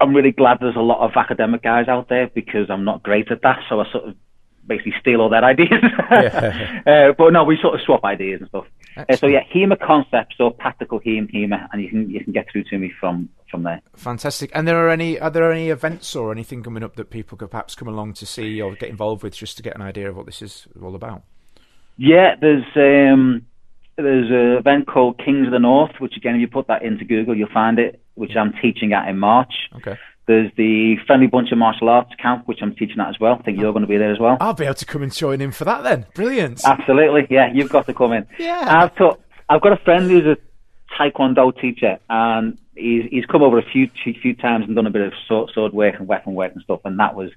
Speaker 4: I'm really glad there's a lot of academic guys out there because I'm not great at that, so I sort of basically steal all their ideas. uh, but no, we sort of swap ideas and stuff. Uh, so yeah, HEMA Concepts or Practical HEMA, HEMA, and you can you can get through to me from from there.
Speaker 2: Fantastic. And there are any are there any events or anything coming up that people could perhaps come along to see or get involved with just to get an idea of what this is all about?
Speaker 4: Yeah, there's um, there's an event called Kings of the North, which again, if you put that into Google, you'll find it, which I'm teaching at in March.
Speaker 2: Okay.
Speaker 4: There's the Friendly Bunch of Martial Arts camp, which I'm teaching at as well. I think you're going to be there as well.
Speaker 2: I'll be able to come and join in for that then. Brilliant.
Speaker 4: Absolutely, yeah, you've got to come in.
Speaker 2: Yeah.
Speaker 4: I've taught, I've got a friend who's a Taekwondo teacher, and he's he's come over a few few, few times and done a bit of sword, sword work and weapon work and stuff, and that was.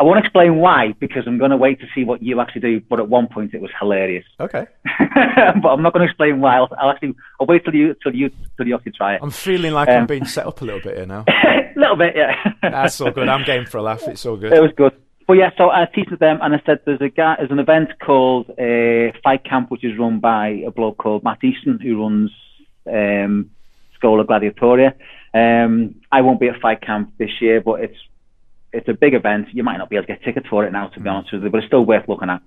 Speaker 4: I won't explain why because I'm going to wait to see what you actually do. But at one point, it was hilarious.
Speaker 2: Okay.
Speaker 4: but I'm not going to explain why. I'll, I'll actually I'll wait till you till you till you actually try it.
Speaker 2: I'm feeling like I'm
Speaker 4: Um,
Speaker 2: being set up a little bit here now.
Speaker 4: a little bit, yeah.
Speaker 2: That's all good. I'm game for a laugh. It's all good.
Speaker 4: It was good. But yeah, so I teach them, and I said there's a guy, there's an event called uh, Fight Camp, which is run by a bloke called Matt Easton, who runs um, Schola Gladiatoria. Um, I won't be at Fight Camp this year, but it's it's a big event. You might not be able to get tickets for it now, to be mm. honest with you, but it's still worth looking at.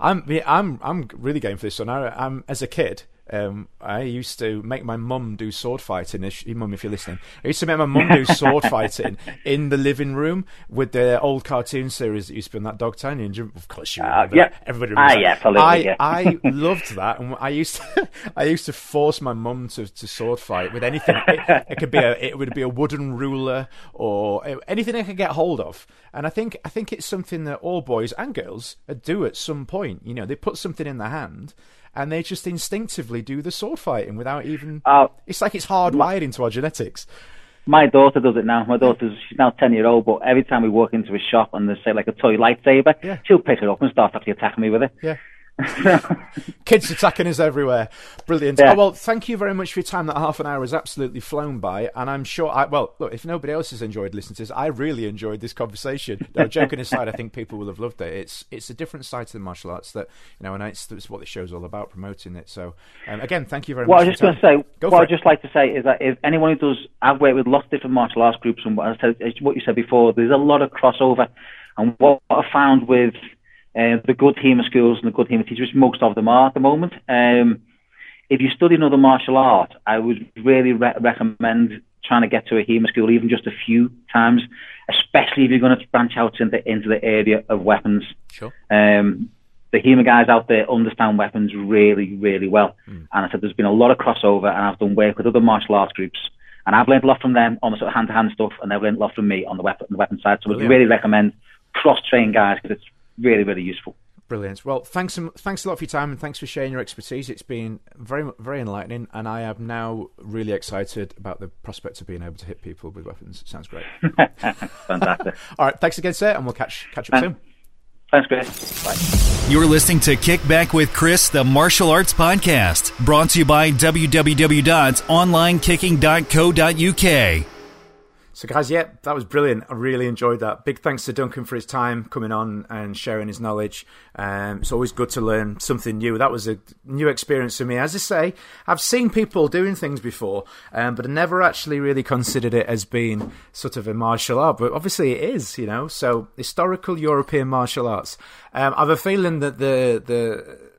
Speaker 2: I'm yeah, I'm I'm really game for this one. I, I'm as a kid. Um, I used to make my mum do sword fighting. Mum, if you're listening, I used to make my mum do sword fighting in the living room with the old cartoon series that used to be on that Dog. And of course, you
Speaker 4: Uh, yeah.
Speaker 2: everybody.
Speaker 4: Ah,
Speaker 2: remembers
Speaker 4: yeah,
Speaker 2: that.
Speaker 4: absolutely,
Speaker 2: I
Speaker 4: yeah.
Speaker 2: I loved that, and I used to I used to force my mum to, to sword fight with anything. It, it could be a it would be a wooden ruler or anything I could get hold of. And I think I think it's something that all boys and girls do at some point. You know, they put something in their hand. And they just instinctively do the sword fighting without even.
Speaker 4: Uh,
Speaker 2: it's like it's hardwired into our genetics.
Speaker 4: My daughter does it now. My daughter's she's now ten year old, but every time we walk into a shop and there's say like a toy lightsaber,
Speaker 2: Yeah.
Speaker 4: she'll pick it up and start actually attacking me with it.
Speaker 2: Yeah. Kids attacking us everywhere. Brilliant.
Speaker 4: Yeah.
Speaker 2: Oh, well, thank you very much for your time. That half an hour has absolutely flown by, and I'm sure. I well, look, if nobody else has enjoyed listening to this, I really enjoyed this conversation. No, joking aside, I think people will have loved it. It's it's a different side to the martial arts that you know, and it's, it's what the show's all about, promoting it. So, um, again, thank you very much.
Speaker 4: What I was just going to say,
Speaker 2: Go
Speaker 4: what I'd just like to say is that if anyone who does, I've worked with lots of different martial arts groups, and what I said, what you said before, there's a lot of crossover. And what I found with uh, the good HEMA schools and the good HEMA teachers, which most of them are at the moment, um, if you study another martial art, I would really re- recommend trying to get to a HEMA school, even just a few times, especially if you're going to branch out into, into the area of weapons.
Speaker 2: Sure.
Speaker 4: Um, the HEMA guys out there understand weapons really, really well.
Speaker 2: Hmm.
Speaker 4: And I said there's been a lot of crossover, and I've done work with other martial arts groups, and I've learned a lot from them on the sort of hand-to-hand stuff, and they've learned a lot from me on the weapon, the weapon side. So I would really recommend cross-train guys because it's really, really useful.
Speaker 2: Brilliant. Well, thanks, um, thanks a lot for your time and thanks for sharing your expertise. It's been very, very enlightening, and I am now really excited about the prospect of being able to hit people with weapons. Sounds great.
Speaker 4: Fantastic.
Speaker 2: All right, thanks again, sir, and we'll catch catch up soon.
Speaker 4: Thanks, Chris. Bye.
Speaker 3: You're listening to Kick Back with Chris, the martial arts podcast, brought to you by www.onlinekicking.co.uk.
Speaker 2: So, guys, yeah, that was brilliant. I really enjoyed that. Big thanks to Duncan for his time coming on and sharing his knowledge. Um, it's always good to learn something new. That was a new experience for me. As I say, I've seen people doing things before, um, but I never actually really considered it as being sort of a martial art. But obviously, it is, you know. So, historical European martial arts. Um, I have a feeling that the the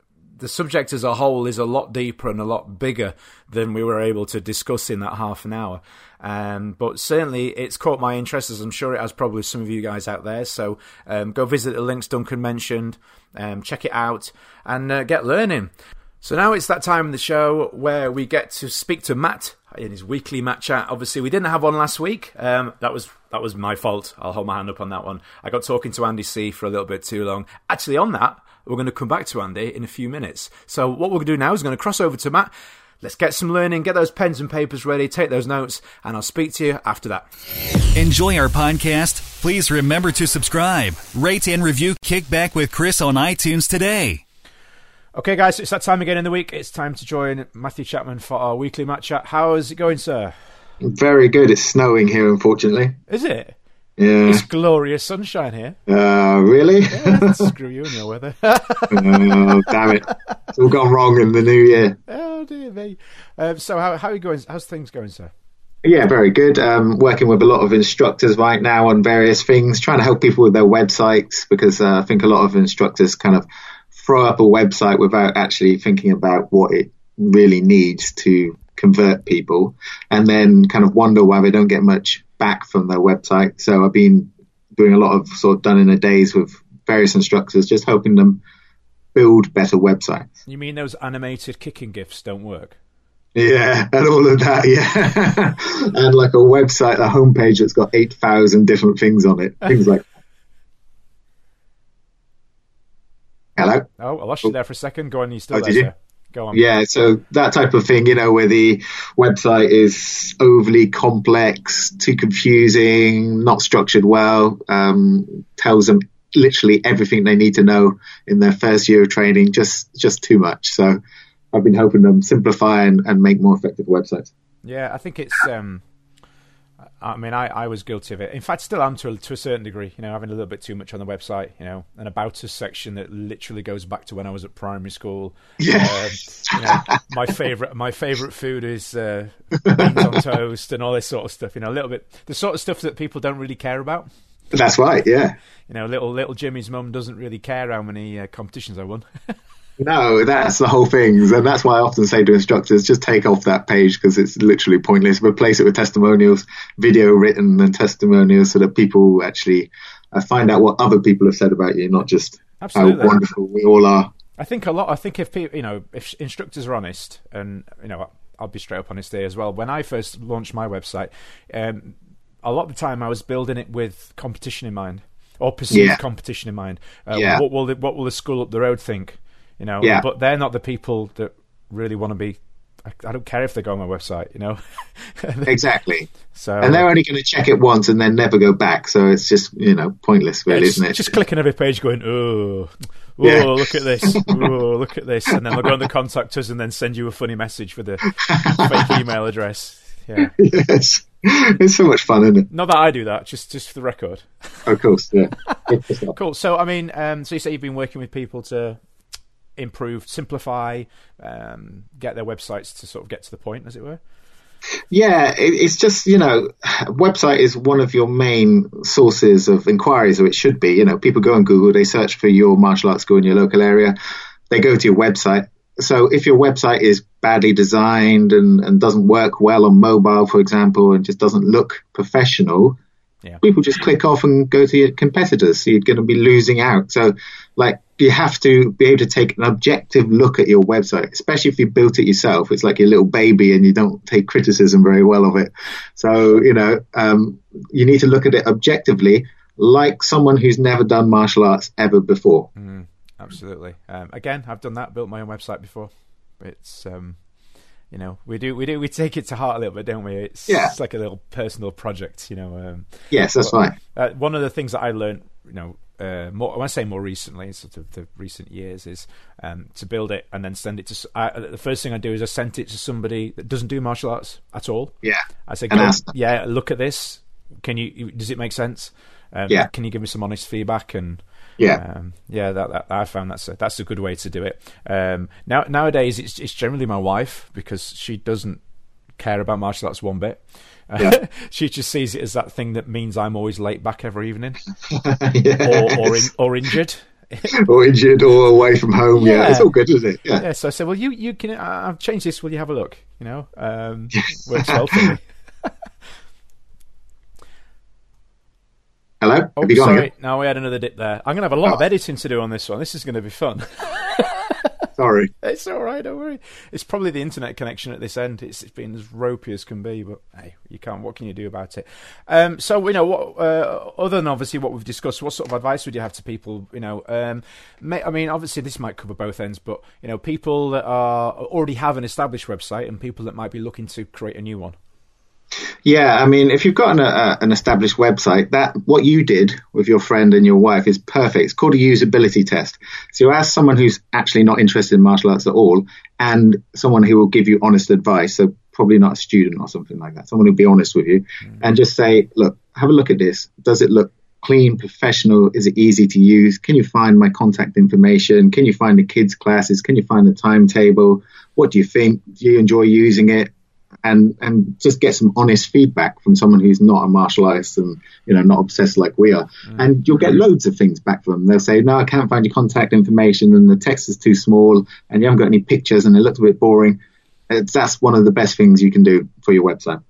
Speaker 2: the subject as a whole is a lot deeper and a lot bigger than we were able to discuss in that half an hour. Um, but certainly it's caught my interest, as I'm sure it has probably some of you guys out there. So um, go visit the links Duncan mentioned, um, check it out, and uh, get learning. So now it's that time in the show where we get to speak to Matt in his weekly Matt chat. Obviously, we didn't have one last week. Um, that was that was my fault. I'll hold my hand up on that one. I got talking to Andy C for a little bit too long. Actually, on that, we're going to come back to Andy in a few minutes. So what we're going to do now is going to cross over to Matt. Let's get some learning, get those pens and papers ready, take those notes, and I'll speak to you after that.
Speaker 3: Enjoy our podcast? Please remember to subscribe, rate, and review Kickback with Chris on iTunes today.
Speaker 2: Okay, guys, it's that time again in the week. It's time to join Matthew Chapman for our weekly Matt chat. How is it going, sir?
Speaker 5: Very good. It's snowing here, unfortunately.
Speaker 2: Is it?
Speaker 5: Yeah.
Speaker 2: It's glorious sunshine here.
Speaker 5: Uh, really?
Speaker 2: Yeah, screw you and your weather.
Speaker 5: oh, damn it! It's all gone wrong in the new year.
Speaker 2: oh dear me. Um, so how how are you going? How's things going, sir?
Speaker 5: Yeah, very good. Um, working with a lot of instructors right now on various things, trying to help people with their websites because uh, I think a lot of instructors kind of throw up a website without actually thinking about what it really needs to convert people and then kind of wonder why they don't get much back from their website. So I've been doing a lot of sort of done in a days with various instructors, just helping them build better websites.
Speaker 2: You mean those animated kicking gifs don't work?
Speaker 5: Yeah, and all of that, yeah. and like a website, a homepage that's got 8,000 different things on it. Things like. Hello?
Speaker 2: Oh, I lost you oh. there for a second. Go on, you oh, still
Speaker 5: Oh,
Speaker 2: there,
Speaker 5: did you?
Speaker 2: sir? Go on.
Speaker 5: Yeah, so that type of thing, you know, where the website is overly complex, too confusing, not structured well, um, tells them literally everything they need to know in their first year of training, just just too much. So I've been helping them simplify and, and make more effective websites.
Speaker 2: Yeah, I think it's. Um, I mean, I, I was guilty of it. In fact, still am to a, to a certain degree. You know, having a little bit too much on the website. You know, an about us section that literally goes back to when I was at primary school.
Speaker 5: Yeah.
Speaker 2: Um, you know, my favorite my favorite food is uh, beans on toast and all this sort of stuff. You know, a little bit the sort of stuff that people don't really care about.
Speaker 5: That's right, yeah.
Speaker 2: You know, little little Jimmy's mum doesn't really care how many uh, competitions I won.
Speaker 5: No, that's the whole thing. And that's why I often say to instructors, just take off that page because it's literally pointless. Replace it with testimonials, video written and testimonials so that people actually uh, find out what other people have said about you, not just
Speaker 2: Absolutely.
Speaker 5: how wonderful we all are.
Speaker 2: I think a lot. I think if people, you know, if instructors are honest, and you know, I'll be straight up honest here as well. When I first launched my website, um, a lot of the time I was building it with competition in mind or perceived
Speaker 5: Yeah.
Speaker 2: competition in mind. Uh,
Speaker 5: Yeah.
Speaker 2: What will the, what will the school up the road think? You know,
Speaker 5: Yeah.
Speaker 2: but they're not the people that really want to be. I, I don't care if they go on my website. You know,
Speaker 5: Exactly.
Speaker 2: so
Speaker 5: And they're only going to check it once and then never go back. So it's just, you know, pointless, really, isn't it?
Speaker 2: just clicking every page, going, oh, oh,
Speaker 5: Yeah.
Speaker 2: look at this, oh, look at this, and then they'll go on the contact us and then send you a funny message with a fake email address. Yeah,
Speaker 5: yes. It's so much fun, isn't it?
Speaker 2: not that I do that, just just for the record.
Speaker 5: Of course, yeah.
Speaker 2: Cool. So, I mean, um, so you say you've been working with people to improve, simplify, um, get their websites to sort of get to the point, as it were.
Speaker 5: Yeah, it's just you know, website is one of your main sources of inquiries, or it should be. You know, people go on Google, they search for your martial arts school in your local area, they go to your website. So if your website is badly designed and, and doesn't work well on mobile, for example, and just doesn't look professional,
Speaker 2: Yeah.
Speaker 5: people just click off and go to your competitors. So you're going to be losing out. So like you have to be able to take an objective look at your website, especially if you built it yourself. It's like your little baby and you don't take criticism very well of it. So, you know, um, you need to look at it objectively like someone who's never done martial arts ever before.
Speaker 2: Mm, Absolutely. Um, again, I've done that. Built my own website before. It's um, you know, we do we do we take it to heart a little bit, don't we? It's,
Speaker 5: Yeah.
Speaker 2: it's like a little personal project, you know. Um,
Speaker 5: Yes, that's right.
Speaker 2: uh, one of the things that I learned, you know, uh, more when I say more recently, sort of the recent years, is um, to build it and then send it to. s- I, the first thing I do is I send it to somebody that doesn't do martial arts at all.
Speaker 5: Yeah.
Speaker 2: I say, "Go- yeah, look at this. Can you? Does it make sense? Um,
Speaker 5: Yeah.
Speaker 2: Can you give me some honest feedback and
Speaker 5: Yeah.
Speaker 2: um, yeah, that, that I found that's a, that's a good way to do it. Um, now nowadays it's it's generally my wife because she doesn't care about martial arts one bit.
Speaker 5: Yeah.
Speaker 2: she just sees it as that thing that means I'm always late back every evening
Speaker 5: Yes.
Speaker 2: or or, in, or injured.
Speaker 5: or injured or away from home. Yeah.
Speaker 2: Yeah.
Speaker 5: it's all good, isn't it? Yeah.
Speaker 2: Yeah, so I said, well, you you can I've changed this. Will you have a look? You know, um, works well for me.
Speaker 5: Hello?
Speaker 2: Oh,
Speaker 5: Have you gone
Speaker 2: sorry.
Speaker 5: again?
Speaker 2: No, we had another dip there. I'm going to have a lot of
Speaker 5: Oh.
Speaker 2: editing to do on this one. This is going to be fun.
Speaker 5: Sorry.
Speaker 2: It's all right, don't worry. It's probably the internet connection at this end. It's, it's been as ropey as can be, but hey, you can't. What can you do about it? Um, so you know, what uh, other than obviously what we've discussed, what sort of advice would you have to people? You know, um, may, I mean, obviously this might cover both ends, but you know, people that are already have an established website and people that might be looking to create a new one.
Speaker 5: Yeah, I mean, if you've got an, uh, an established website, that what you did with your friend and your wife is perfect. It's called a usability test. So you ask someone who's actually not interested in martial arts at all, and someone who will give you honest advice. So probably not a student or something like that. Someone who'll be honest with you, mm-hmm. and just say, "Look, have a look at this. Does it look clean, professional? Is it easy to use? Can you find my contact information? Can you find the kids' classes? Can you find the timetable? What do you think? Do you enjoy using it? And and just get some honest feedback from someone who's not a martial artist and you know not obsessed like we are. Mm. and you'll get loads of things back from them. They'll say no i can't find your contact information and the text is too small and you haven't got any pictures and it looks a bit boring. It's, that's one of the best things you can do for your website.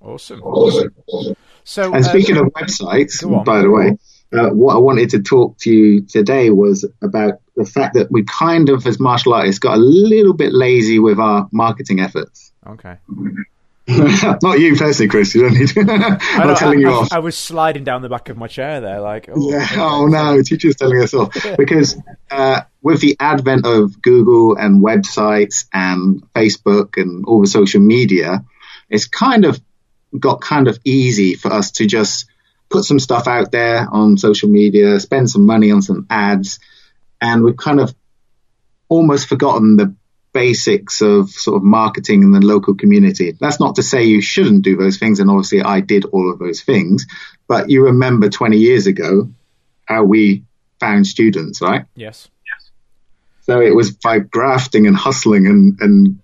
Speaker 2: Awesome. Awesome.
Speaker 5: So and speaking uh, of websites by the way uh, what I wanted to talk to you today was about the fact that we kind of, as martial artists, got a little bit lazy with our marketing efforts.
Speaker 2: Okay.
Speaker 5: Not you personally, Chris. You don't need. To. I'm not telling you
Speaker 2: I,
Speaker 5: off.
Speaker 2: I was sliding down the back of my chair there, like.
Speaker 5: Oh, yeah. Oh no, teacher's telling us off because uh, with the advent of Google and websites and Facebook and all the social media, it's kind of got kind of easy for us to just put some stuff out there on social media, spend some money on some ads, and we've kind of almost forgotten the basics of sort of marketing in the local community. That's not to say you shouldn't do those things, and obviously I did all of those things, but you remember 20 years ago how we found students, right?
Speaker 2: Yes. Yes.
Speaker 5: So it was by grafting and hustling and, and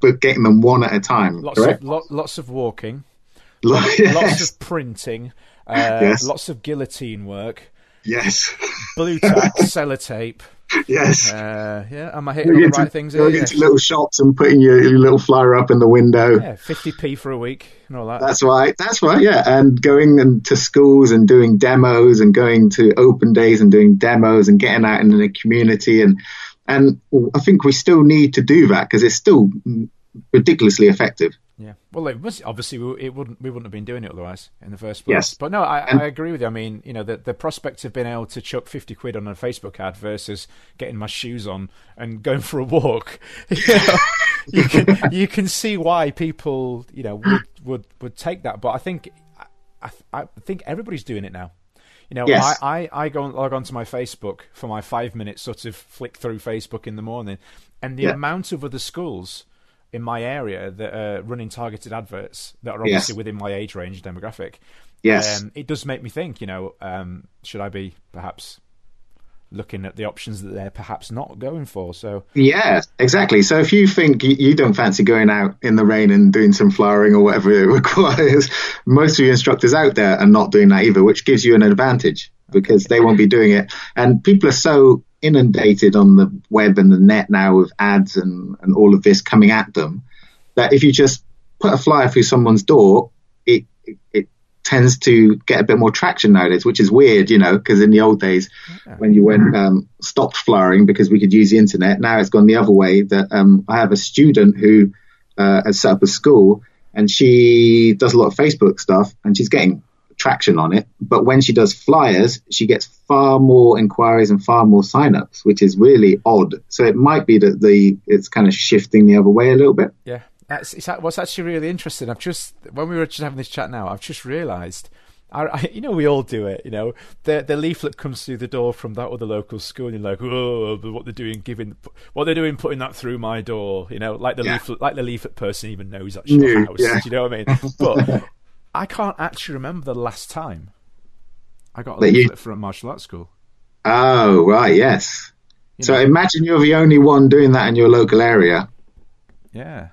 Speaker 5: but getting them one at a time.
Speaker 2: Lots
Speaker 5: correct?
Speaker 2: of lo- lots of walking, yes. lots of printing, uh, yes. lots of guillotine work.
Speaker 5: Yes.
Speaker 2: Blue tack, sellotape.
Speaker 5: Yes.
Speaker 2: Uh, yeah. Am I hitting all the right things
Speaker 5: Going into little shops and putting your, your, little flyer up in the window.
Speaker 2: Yeah, 50p for a week and all that.
Speaker 5: That's right. That's right. Yeah. And going into schools and doing demos and going to open days and doing demos and getting out in the community. And, and I think we still need to do that because it's still ridiculously effective.
Speaker 2: Yeah, well, it was obviously it wouldn't we wouldn't have been doing it otherwise in the first place. Yes. but no, I, and, I agree with you. I mean, you know, the the prospect of being able to chuck fifty quid on a Facebook ad versus getting my shoes on and going for a walk, you, know, you can you can see why people you know would would would take that. But I think I, I think everybody's doing it now. You know, yes. I, I, I go and log onto my Facebook for my five minute sort of flick through Facebook in the morning, and the yeah. amount of other schools in my area that are running targeted adverts that are obviously yes. within my age range demographic.
Speaker 5: Yes,
Speaker 2: um, it does make me think. You know, um, should I be perhaps looking at the options that they're perhaps not going for? So
Speaker 5: yeah, exactly. So if you think you don't fancy going out in the rain and doing some flyering or whatever it requires, most of your instructors out there are not doing that either, which gives you an advantage because they won't be doing it. And people are so inundated on the web and the net now with ads and, and all of this coming at them that if you just put a flyer through someone's door, it, it, it tends to get a bit more traction nowadays, which is weird, you know, because in the old days when you went um, stopped flyering because we could use the internet, now it's gone the other way. That um, I have a student who uh, has set up a school and she does a lot of Facebook stuff and she's getting traction on it. But when she does flyers, she gets far more inquiries and far more signups, which is really odd. So it might be that the it's kind of shifting the other way a little bit.
Speaker 2: Yeah, that's what's actually really interesting. I've just when we were just having this chat now, I've just realised. I, you know, we all do it. You know, the the leaflet comes through the door from that other local school, and you're like, oh, what they're doing, giving, what they're doing, putting that through my door. You know, like the yeah. leaflet, like the leaflet person even knows that's your house. Yeah. Do you know what I mean? But I can't actually remember the last time I got a leaflet you... from martial arts school.
Speaker 5: Oh, right, yes. You so know, imagine you're the only one doing that in your local area.
Speaker 2: Yeah.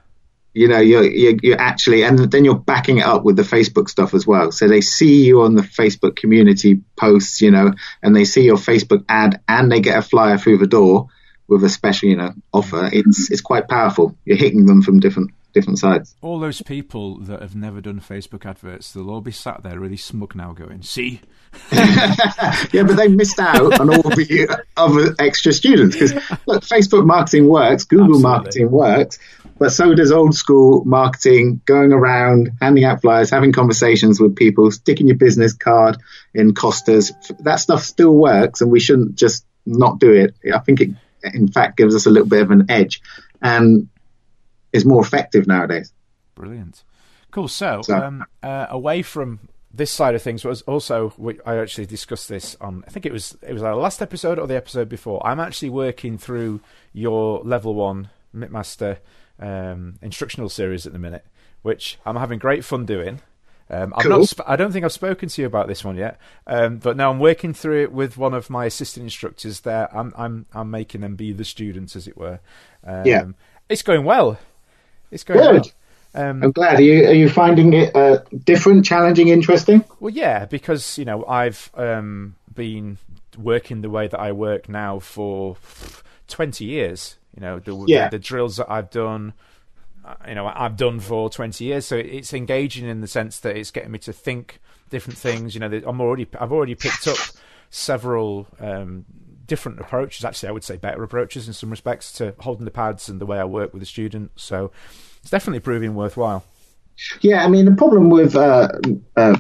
Speaker 5: You know, you're, you're, you're actually, and then you're backing it up with the Facebook stuff as well. So they see you on the Facebook community posts, you know, and they see your Facebook ad and they get a flyer through the door with a special, you know, offer. Mm. It's, it's quite powerful. You're hitting them from different different sides.
Speaker 2: All those people that have never done Facebook adverts, they'll all be sat there really smug now, going, "See."
Speaker 5: yeah, but they missed out on all the other extra students because look, Facebook marketing works, Google Absolutely. marketing works, but so does old school marketing, going around, handing out flyers, having conversations with people, sticking your business card in Costas. That stuff still works, and we shouldn't just not do it. I think it, in fact, gives us a little bit of an edge and is more effective nowadays.
Speaker 2: Brilliant. Cool. So, so um, uh, away from this side of things was also I actually discussed this on I think it was it was our last episode or the episode before. I'm actually working through your level one MITMaster um, instructional series at the minute, which I'm having great fun doing. Um, cool. not, sp- I don't think I've spoken to you about this one yet, um, but now I'm working through it with one of my assistant instructors. There, I'm I'm I'm making them be the students, as it were.
Speaker 5: Um, yeah,
Speaker 2: it's going well. It's going Good. well.
Speaker 5: Um, I'm glad. Are you are you finding it uh, different, challenging, interesting?
Speaker 2: Well, yeah, because you know I've um, been working the way that I work now for 20 years. You know, the, yeah. the, the drills that I've done, uh, you know, I've done for 20 years. So it's engaging in the sense that it's getting me to think different things. You know, I'm already, I've already picked up several um, different approaches. Actually, I would say better approaches in some respects to holding the pads and the way I work with the students. So it's definitely proving worthwhile.
Speaker 5: Yeah, I mean the problem with uh, uh,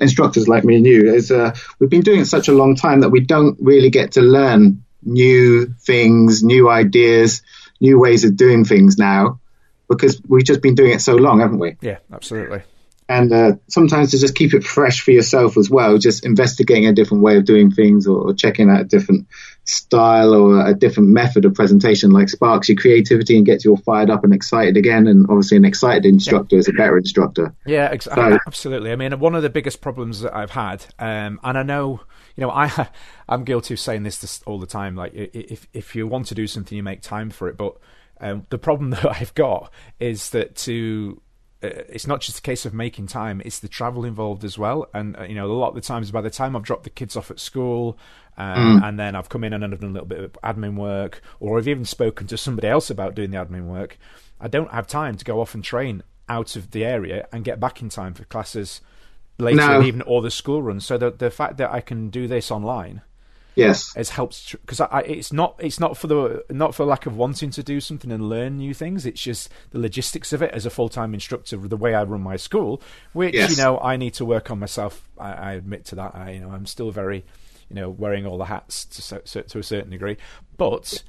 Speaker 5: instructors like me and you is uh, we've been doing it such a long time that we don't really get to learn new things, new ideas, new ways of doing things now because we've just been doing it so long, haven't we?
Speaker 2: Yeah, absolutely.
Speaker 5: And uh, sometimes to just keep it fresh for yourself as well, just investigating a different way of doing things or, or checking out a different style or a different method of presentation like sparks your creativity and gets you all fired up and excited again and obviously an excited instructor yeah. is a better instructor
Speaker 2: yeah ex- so, absolutely i mean one of the biggest problems that i've had um, and i know you know, I I'm guilty of saying this all the time. Like, if if you want to do something, you make time for it. But um, the problem that I've got is that to it's not just a case of making time; it's the travel involved as well. And uh, you know, a lot of the times, by the time I've dropped the kids off at school, um, mm. and then I've come in and I've done a little bit of admin work, or I've even spoken to somebody else about doing the admin work, I don't have time to go off and train out of the area and get back in time for classes later no. even all the school runs. So the the fact that I can do this online,
Speaker 5: yes,
Speaker 2: has helped because it's not it's not for the not for lack of wanting to do something and learn new things. It's just the logistics of it as a full time instructor, the way I run my school, which yes. you know I need to work on myself. I, I admit to that. I you know I'm still very you know wearing all the hats to, to a certain degree, but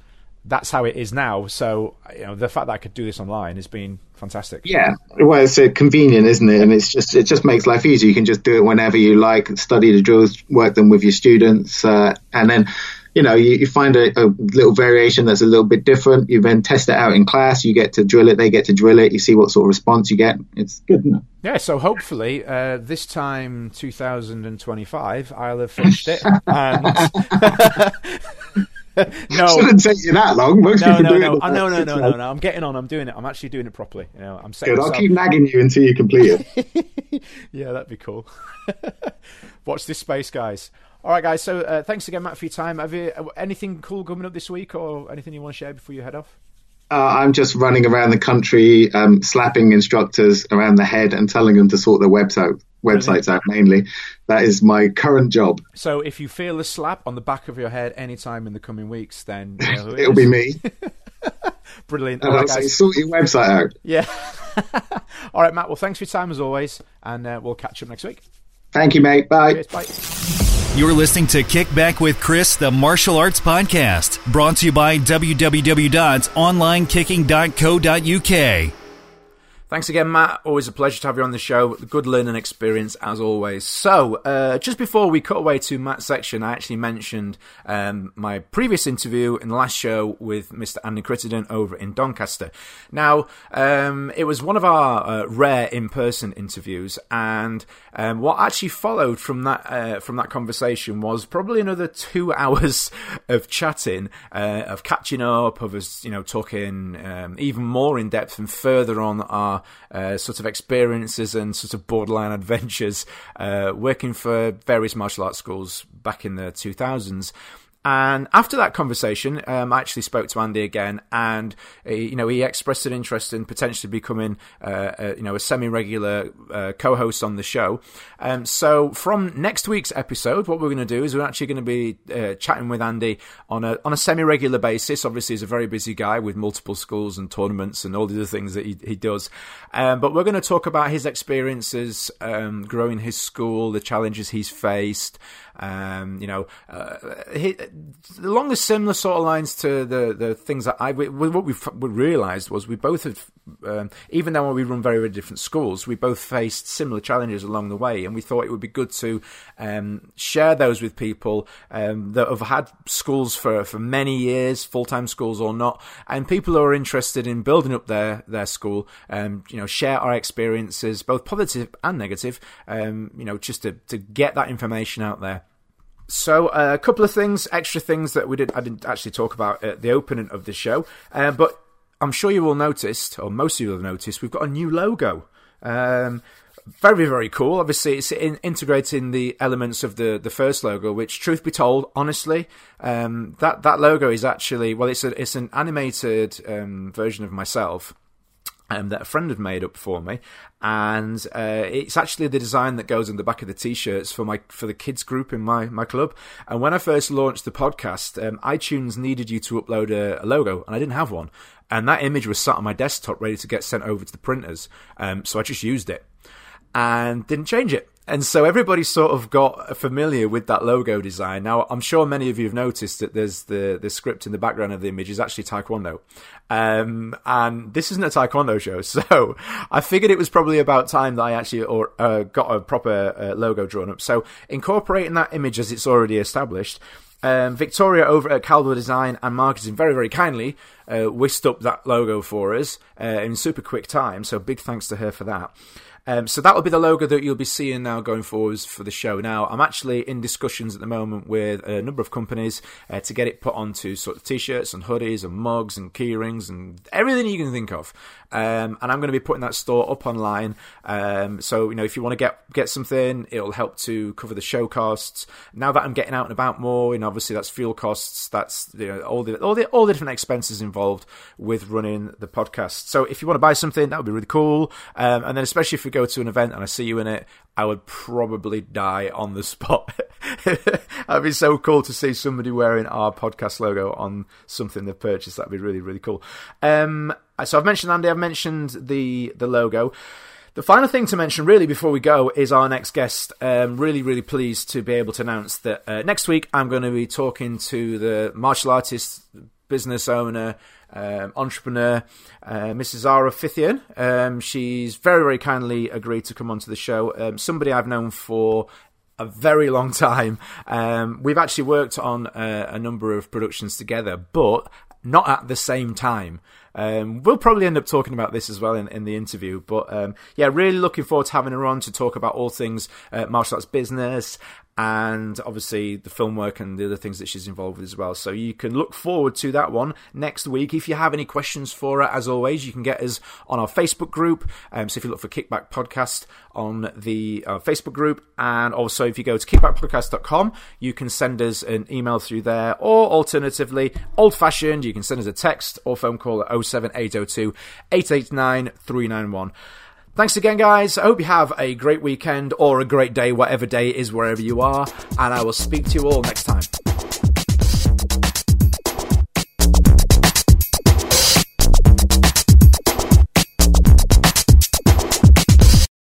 Speaker 2: that's how it is now. So you know, the fact that I could do this online has been fantastic.
Speaker 5: Yeah, well, it's uh, convenient, isn't it? And it's just it just makes life easier. You can just do it whenever you like, study the drills, work them with your students, uh, and then. You know, you, you find a, a, little variation that's a little bit different. You then test it out in class. You get to drill it. They get to drill it. You see what sort of response you get. It's good, it?
Speaker 2: Yeah. So hopefully, uh, this time, 2025, I'll have finished it. and
Speaker 5: no, shouldn't take you that long. Most no,
Speaker 2: no, no, no, no, no, no, no. I'm getting on. I'm doing it. I'm actually doing it properly. You know, I'm
Speaker 5: Good. I'll keep nagging you until you complete
Speaker 2: it. yeah, that'd be cool. Watch this space, guys. All right, guys. So uh, thanks again, Matt, for your time. Have you uh, anything cool coming up this week, or anything you want to share before you head off?
Speaker 5: Uh, I'm just running around the country, um, slapping instructors around the head and telling them to sort their website websites out mainly. That is my current job.
Speaker 2: So if you feel a slap on the back of your head anytime in the coming weeks, then you know
Speaker 5: it will be me.
Speaker 2: Brilliant.
Speaker 5: All right, guys. Sort your website out.
Speaker 2: Yeah. All right, Matt. Well, thanks for your time as always, and uh, we'll catch up next week.
Speaker 5: Thank you, mate. Bye.
Speaker 2: Cheers, bye.
Speaker 3: You're listening to Kickback with Chris, the martial arts podcast, brought to you by www.onlinekicking.co.uk.
Speaker 2: Thanks again, Matt. Always a pleasure to have you on the show. Good learning experience as always. So, uh, just before we cut away to Matt's section, I actually mentioned um, my previous interview in the last show with Mr. Andy Crittenden over in Doncaster. Now, um, it was one of our uh, rare in-person interviews, and um, what actually followed from that uh, from that conversation was probably another two hours of chatting, uh, of catching up, of us, you know, talking um, even more in depth and further on our uh, sort of experiences and sort of borderline adventures uh, working for various martial arts schools back in the 2000s. And after that conversation, um, I actually spoke to Andy again, and uh, you know he expressed an interest in potentially becoming, uh, a, you know, a semi-regular uh, co-host on the show. Um, so from next week's episode, what we're going to do is we're actually going to be uh, chatting with Andy on a on a semi-regular basis. Obviously, he's a very busy guy with multiple schools and tournaments and all the other things that he, he does. Um, but we're going to talk about his experiences um, growing his school, the challenges he's faced. Um, you know, uh, he, along the similar sort of lines to the the things that I we, what we realised was we both had, um, even though we run very very different schools, we both faced similar challenges along the way, and we thought it would be good to um, share those with people um, that have had schools for for many years, full time schools or not, and people who are interested in building up their their school. Um, you know, share our experiences, both positive and negative. Um, you know, just to to get that information out there. So uh, a couple of things, extra things that we did I didn't actually talk about at the opening of the show, uh, but I'm sure you all noticed, or most of you will have noticed, we've got a new logo. Um, very very cool. Obviously, it's in, integrating the elements of the the first logo. Which, truth be told, honestly, um, that that logo is actually well, it's a it's an animated um, version of myself um, that a friend had made up for me, and uh, it's actually the design that goes on the back of the t-shirts for my for the kids group in my my club. And when I first launched the podcast, um, iTunes needed you to upload a, a, logo, and I didn't have one. And that image was sat on my desktop, ready to get sent over to the printers. Um, so I just used it and didn't change it. And so everybody sort of got familiar with that logo design. Now, I'm sure many of you have noticed that there's the, the script in the background of the image is actually Taekwondo. Um, and this isn't a Taekwondo show. So I figured it was probably about time that I actually or, uh, got a proper uh, logo drawn up. So incorporating that image as it's already established, um, Victoria over at Caliber Design and Marketing very, very kindly uh, whisked up that logo for us uh, in super quick time. So big thanks to her for that. Um, so that will be the logo that you'll be seeing now going forwards for the show. Now, I'm actually in discussions at the moment with a number of companies uh, to get it put onto sort of t-shirts and hoodies and mugs and keyrings and everything you can think of. Um, and I'm going to be putting that store up online. Um, so you know, if you want to get get something, it'll help to cover the show costs. Now that I'm getting out and about more, and obviously that's fuel costs. That's you know all the all the all the different expenses involved with running the podcast. So if you want to buy something, that would be really cool. Um, and then especially if we go to an event and I see you in it, I would probably die on the spot. That'd be so cool to see somebody wearing our podcast logo on something they've purchased. That'd be really, really cool. Um, so I've mentioned Andy, I've mentioned the the logo. The final thing to mention, really, before we go, is our next guest. Um, really, really pleased to be able to announce that uh, next week I'm going to be talking to the martial artist, business owner, um, entrepreneur, uh, Mrs. Zara Phythian. Um, she's very, very kindly agreed to come onto the show. Um, somebody I've known for a very long time. Um, we've actually worked on a, a, number of productions together, but not at the same time. Um, we'll probably end up talking about this as well in, in the interview, but um, yeah, really looking forward to having her on to talk about all things uh, martial arts business and obviously the film work and the other things that she's involved with as well. So you can look forward to that one next week. If you have any questions for her, as always, you can get us on our Facebook group. Um, so if you look for Kickback Podcast on the uh, Facebook group, and also if you go to kickbackpodcast.com, you can send us an email through there, or alternatively, old fashioned, you can send us a text or phone call at 07802 889 391. Thanks again, guys. I hope you have a great weekend or a great day, whatever day it is, wherever you are. And I will speak to you all next time.